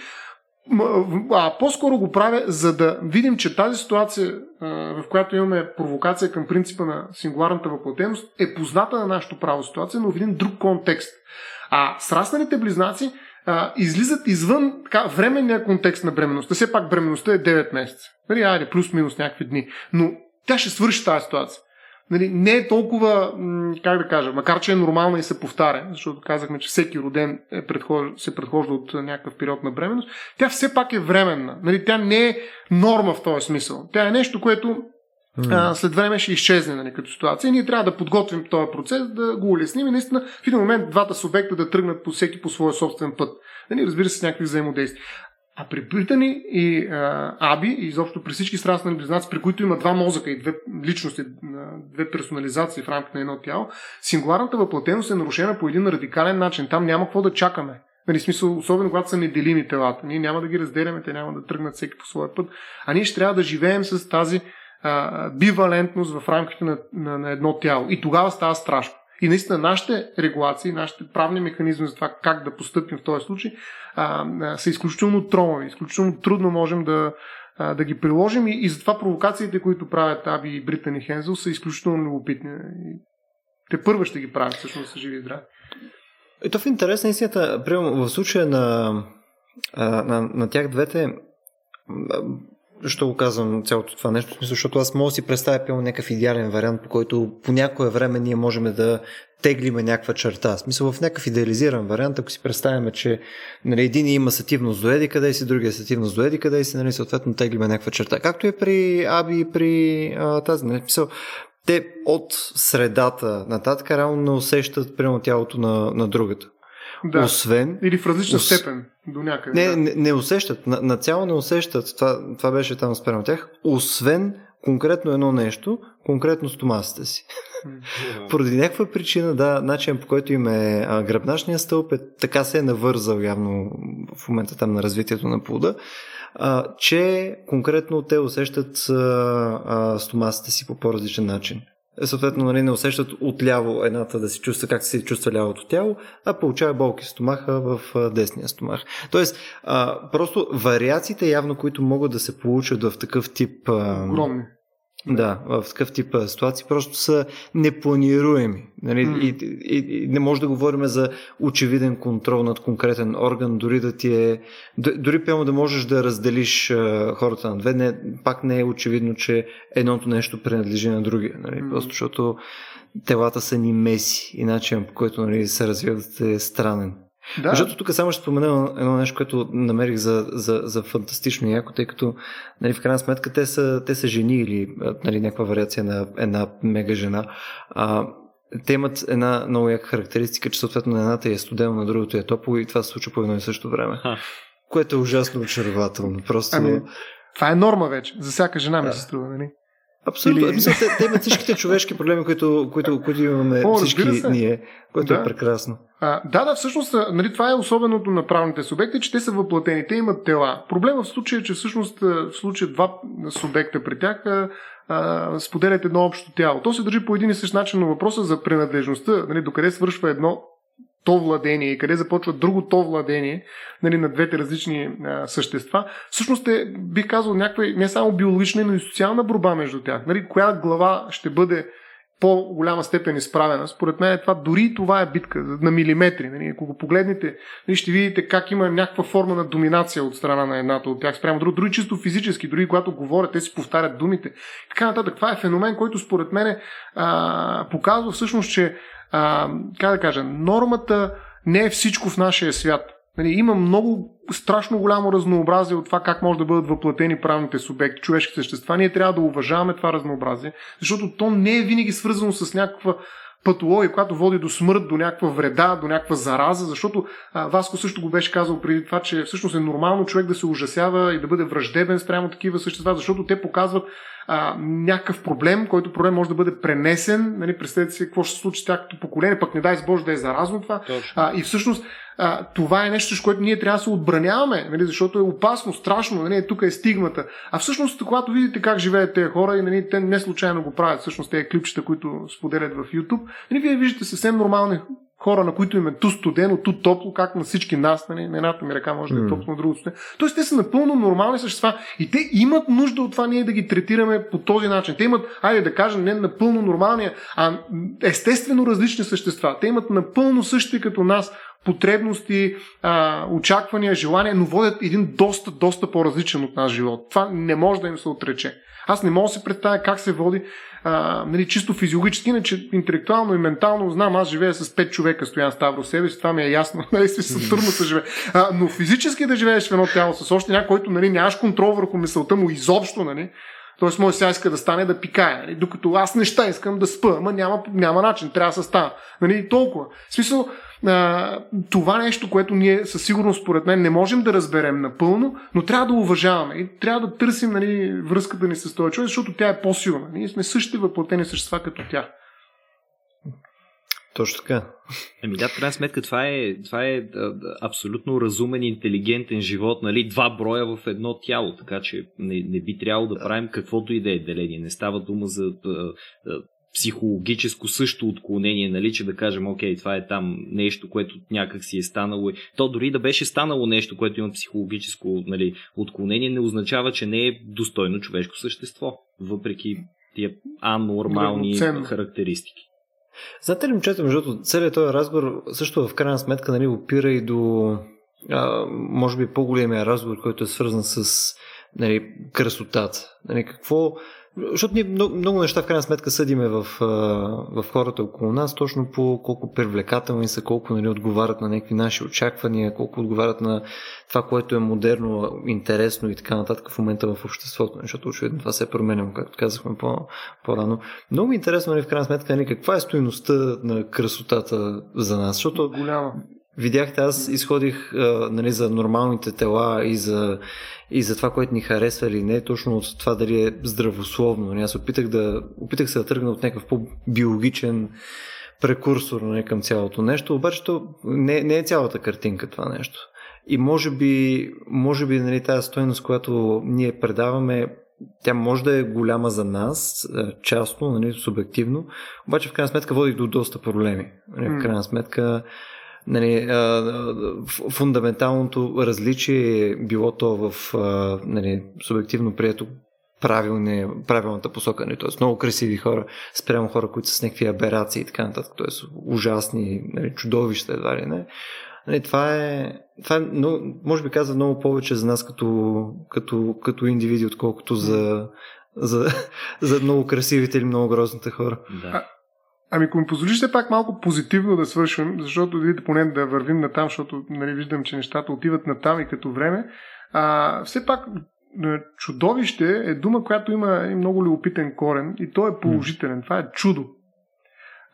А по-скоро го правя, за да видим, че тази ситуация, в която имаме провокация към принципа на сингуларната въплатеност, е позната на нашето право ситуация, но в един друг контекст. А срасналите близнаци а, излизат извън така, временния контекст на бременността. Все пак бременността е 9 месеца. Нали, айде, плюс-минус някакви дни. Но тя ще свърши тази ситуация. Нали, не е толкова, как да кажа, макар че е нормална и се повтаря, защото казахме, че всеки роден е предхож... се предхожда от някакъв период на бременност, тя все пак е временна. Нали, тя не е норма в този смисъл. Тя е нещо, което Mm. След време ще изчезне нали, като ситуация. Ние трябва да подготвим този процес, да го улесним и наистина в един момент двата субекта да тръгнат по всеки по своя собствен път. Нали, разбира се, с някакви взаимодействия. А при Британи и а, Аби, и изобщо при всички страстни близнаци, при които има два мозъка и две личности, две персонализации в рамките на едно тяло, сингуларната въплатеност е нарушена по един радикален начин. Там няма какво да чакаме. Нали, смисъл, особено когато са неделими телата. Ние няма да ги разделяме, те няма да тръгнат всеки по своя път. А ние ще трябва да живеем с тази а, бивалентност в рамките на, на, на едно тяло. И тогава става страшно. И наистина нашите регулации, нашите правни механизми за това как да постъпим в този случай а, а, са изключително тромави. Изключително трудно можем да, а, да ги приложим и, и затова провокациите, които правят Аби и Британи Хензел са изключително любопитни. те първа ще ги правят, всъщност са живи и здрави. Ето в интерес на истината, в случая на, на, на тях двете, защо го казвам цялото това нещо? Защото аз мога да си представя пълно някакъв идеален вариант, по който по някое време ние можем да теглиме някаква черта. Смисъл, в някакъв идеализиран вариант, ако си представяме, че нали, един има сативност до еди къде си, другия сативност до еди къде си, нали, съответно теглиме някаква черта. Както е при Аби и при а, тази. Нали, смисъл, те от средата нататък реално не усещат прямо тялото на, на другата. Да. Освен. Или в различна ос... степен до някъде. Не, да. не, не усещат. На, на цяло не усещат. Това, това беше там спрямо тях. Освен конкретно едно нещо, конкретно стомасите си. Поради някаква причина, да, начин по който им е а, гръбначния стълб е така се е навързал явно в момента там на развитието на плода, а, че конкретно те усещат а, а, стомасите си по по-различен начин. Е, съответно, нали, не усещат отляво едната да се чувства как се чувства лявото тяло, а получава болки в стомаха в десния стомах. Тоест, а, просто вариациите явно, които могат да се получат в такъв тип... А. Да, в такъв тип ситуации просто са непланируеми. Нали? Mm. И, и, и не може да говорим за очевиден контрол над конкретен орган, дори да ти е. Дори пълно да можеш да разделиш а, хората на две, не, пак не е очевидно, че едното нещо принадлежи на другия. Нали? Mm. Просто защото телата са ни меси и начин по който нали, се развиват е странен. Да. Защото тук само ще спомена едно нещо, което намерих за, за, за фантастично яко, тъй като нали, в крайна сметка те са, те са жени или нали, някаква вариация на една мега жена. А, те имат една много яка характеристика, че съответно на едната е студено, на другото е топло и това се случва по едно и също време. Ха. Което е ужасно очарователно. Просто... Ами, това е норма вече. За всяка жена ми се струва, нали? Абсолютно. Или... Мисля, те, те имат всичките човешки проблеми, които, които, които имаме О, всички ние, което е да. е прекрасно. А, да, да, всъщност нали, това е особеното на правните субекти, че те са въплатени, те имат тела. Проблема в случая е, че всъщност в случая два субекта при тях а, споделят едно общо тяло. То се държи по един и същ начин на въпроса за принадлежността, нали, докъде свършва едно то владение и къде започва друго то владение нали, на двете различни а, същества, всъщност е, бих казал, някаква не само биологична, но и социална борба между тях. Нали, коя глава ще бъде по-голяма степен изправена. Според мен това дори това е битка на милиметри. Нали? Ако го погледнете, нали, ще видите как има някаква форма на доминация от страна на едната от тях спрямо друг, дори чисто физически, дори когато говорят, те си повтарят думите. Така нататък. Това е феномен, който според мен а, показва всъщност, че а, как да кажа, нормата не е всичко в нашия свят. Нали, има много страшно голямо разнообразие от това как може да бъдат въплатени правните субекти, човешки същества. Ние трябва да уважаваме това разнообразие, защото то не е винаги свързано с някаква патология, която води до смърт, до някаква вреда, до някаква зараза, защото а, Васко също го беше казал преди това, че всъщност е нормално човек да се ужасява и да бъде враждебен спрямо такива същества, защото те показват а, някакъв проблем, който проблем може да бъде пренесен. Нали, представете си какво ще се случи с тяхното поколение, пък не дай с Боже да е заразно това. А, и всъщност а, това е нещо, с което ние трябва да се отбраняваме, нали, защото е опасно, страшно, нали, тук е стигмата. А всъщност, когато видите как живеят тези хора и нали, те не случайно го правят, всъщност тези клипчета, които споделят в YouTube, нали, вие виждате съвсем нормални хора, на които им е ту студено, ту топло, как на всички нас, нали, на едната ми ръка може да е топло, на другото студено. Тоест те са напълно нормални същества и те имат нужда от това ние да ги третираме по този начин. Те имат, айде да кажем, не напълно нормални, а естествено различни същества. Те имат напълно същите като нас потребности, а, очаквания, желания, но водят един доста, доста по-различен от нас живот. Това не може да им се отрече. Аз не мога да се представя как се води а, нали, чисто физиологически, иначе интелектуално и ментално знам, аз живея с пет човека, стоян Ставро себе си, това ми е ясно, <laughs> нали, с търно се живее. А, но физически да живееш в едно тяло с още някой, който нали, нямаш контрол върху мисълта му изобщо, нали, Тоест, може сега иска да стане да пикае, нали? докато аз неща искам да спа, ама няма, няма начин, трябва да се става. Нали? Толкова. В смисъл, а, това нещо, което ние със сигурност, според мен, не можем да разберем напълно, но трябва да уважаваме и трябва да търсим нали, връзката ни с този човек, защото тя е по-силна. Ние сме същите въплатени същества като тя. Точно така. Еми да, в крайна сметка това е, това е абсолютно разумен, интелигентен живот, нали? Два броя в едно тяло, така че не, не би трябвало да, правим каквото и да е деление. Не става дума за психологическо също отклонение, нали, че да кажем, окей, това е там нещо, което някак си е станало. То дори да беше станало нещо, което има психологическо нали, отклонение, не означава, че не е достойно човешко същество, въпреки тия анормални характеристики. Знаете ли, момчета, между целият този разговор също в крайна сметка нали, опира и до а, може би по-големия разговор, който е свързан с нали, красотата. Нали, какво, защото ние много, много неща в крайна сметка съдиме в, в хората около нас, точно по колко привлекателни са, колко нали, отговарят на някакви наши очаквания, колко отговарят на това, което е модерно, интересно и така нататък в момента в обществото, защото очевидно това се е променено, както казахме по, по-рано. Много ми е интересно, нали, в крайна сметка, нали, каква е стоеността на красотата за нас, защото Голяма. Видяхте, аз изходих а, нали, за нормалните тела и за, и за това, което ни харесва или не, точно от това дали е здравословно. Нали, аз опитах, да, опитах се да тръгна от някакъв по-биологичен прекурсор нали, към цялото нещо, обаче то не, не е цялата картинка това нещо. И може би, може би нали, тази стоеност, която ние предаваме, тя може да е голяма за нас, частно, нали, субективно, обаче в крайна сметка води до доста проблеми. Нали, в крайна сметка нали, фундаменталното различие е било то в нали, субективно прието правилни, правилната посока. Нали? Тоест много красиви хора спрямо хора, които са с някакви аберации и така нататък. Тоест ужасни, нали, чудовища едва ли не. Нали, това е, това е много, може би казва много повече за нас като, като, като индивиди, отколкото за, за, <laughs> за много красивите или много грозните хора. Да. Ами, ако ми позволиш все пак малко позитивно да свършим, защото видите поне да вървим на там, защото нали, виждам, че нещата отиват на там и като време. А, все пак чудовище е дума, която има много любопитен корен и то е положителен. Това е чудо.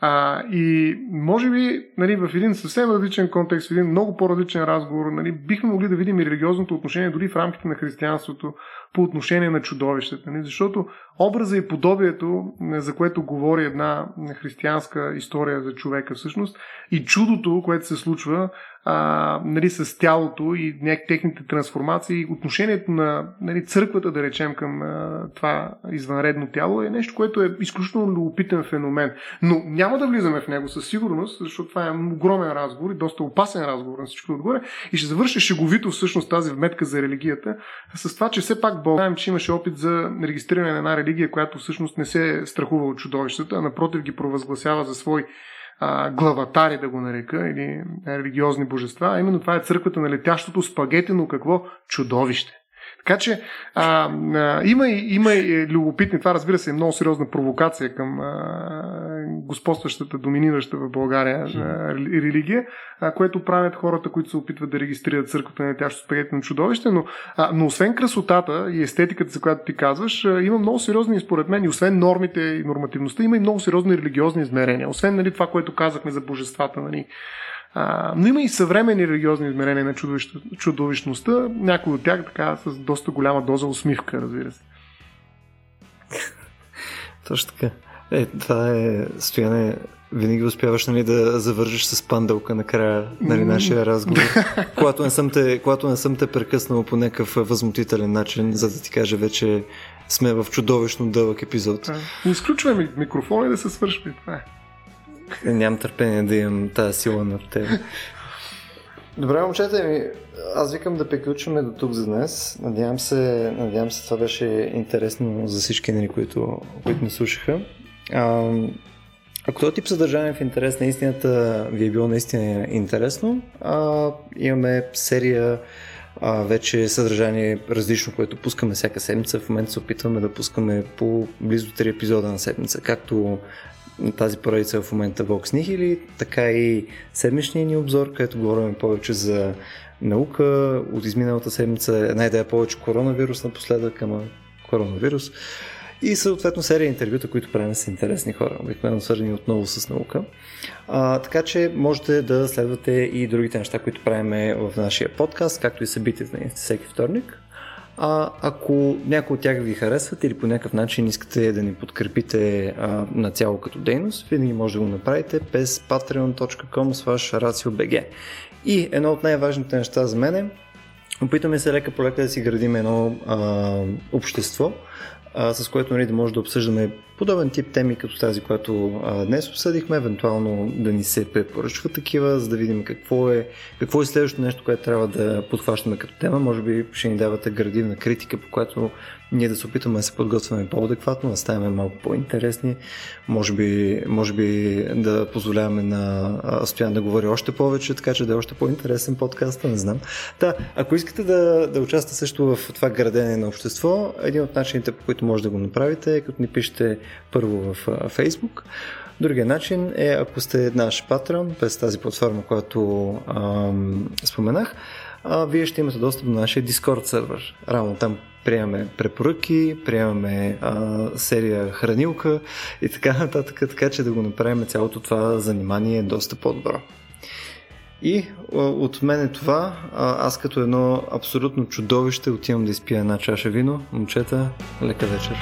А, и може би нали, в един съвсем различен контекст, в един много по-различен разговор, нали, бихме могли да видим и религиозното отношение дори в рамките на християнството по отношение на чудовищата. Нали, защото образа и подобието, за което говори една християнска история за човека всъщност, и чудото, което се случва, а, нали, с тялото и техните трансформации, отношението на нали, църквата, да речем, към а, това извънредно тяло е нещо, което е изключително любопитен феномен. Но няма да влизаме в него със сигурност, защото това е огромен разговор и доста опасен разговор на всичко отгоре. И ще завърша шеговито всъщност тази вметка за религията с това, че все пак знаем, че имаше опит за регистриране на една религия, която всъщност не се страхува от чудовищата, а напротив ги провъзгласява за свой а, главатари, да го нарека, или религиозни божества, а именно това е църквата на летящото спагетено какво? Чудовище. Така че а, а, има, и, има и любопитни, това разбира се е много сериозна провокация към а, господстващата, доминираща в България а, религия, а, което правят хората, които се опитват да регистрират църквата на тящо спагетно чудовище, но, а, но освен красотата и естетиката, за която ти казваш, а, има много сериозни, според мен, и освен нормите и нормативността, има и много сериозни религиозни измерения. Освен нали, това, което казахме за божествата, нали, а, но има и съвремени религиозни измерения на чудовищността, някои от тях така с доста голяма доза усмивка, разбира се. Точно така. Е, това е стояне. Винаги успяваш нали, да завържиш с пандълка накрая нали, нашия разговор. <laughs> когато, не съм те, когато не съм те прекъснал по някакъв възмутителен начин, за да ти кажа вече сме в чудовищно дълъг епизод. изключваме микрофона и да се свърши. Това е. Нямам търпение да имам тази сила на теб. Добре, момчета ми, аз викам да приключваме до тук за днес. Надявам се, надявам се това беше интересно за всички, нали, които, които ни слушаха. А, ако този тип съдържание в интерес на истината ви е било наистина интересно, а, имаме серия а, вече съдържание различно, което пускаме всяка седмица. В момента се опитваме да пускаме по близо 3 епизода на седмица, както тази поредица в момента Vox Nihili, така и седмичния ни обзор, където говорим повече за наука. От изминалата седмица една идея повече коронавирус напоследък, ама коронавирус. И съответно серия интервюта, които правим с интересни хора, обикновено свързани отново с наука. А, така че можете да следвате и другите неща, които правим в нашия подкаст, както и събитията ни всеки вторник. А, ако някой от тях ви харесват или по някакъв начин искате да ни подкрепите а, на цяло като дейност, винаги може да го направите без patreon.com ratiobg. И едно от най-важните неща за мен е, опитаме се лека по лека да си градим едно а, общество, а, с което нали, да може да обсъждаме подобен тип теми, като тази, която а, днес обсъдихме, евентуално да ни се препоръчват такива, за да видим какво е, какво е следващото нещо, което трябва да подхващаме като тема. Може би ще ни давате градивна критика, по която ние да се опитваме да се подготвяме по-адекватно, да ставаме малко по-интересни, може би, може би да позволяваме на Стоян да говори още повече, така че да е още по-интересен подкаст, не знам. Да, ако искате да, да участвате също в това градене на общество, един от начините, по които може да го направите е като ни пишете първо в Facebook, Другия начин е, ако сте наш патрон, през тази платформа, която ам, споменах, а, вие ще имате достъп до нашия Discord сервер. Равно там приемаме препоръки, приемаме а, серия хранилка и така нататък, така че да го направим цялото това занимание доста по-добро. И от мен е това. Аз като едно абсолютно чудовище отивам да изпия една чаша вино. Момчета, лека вечер.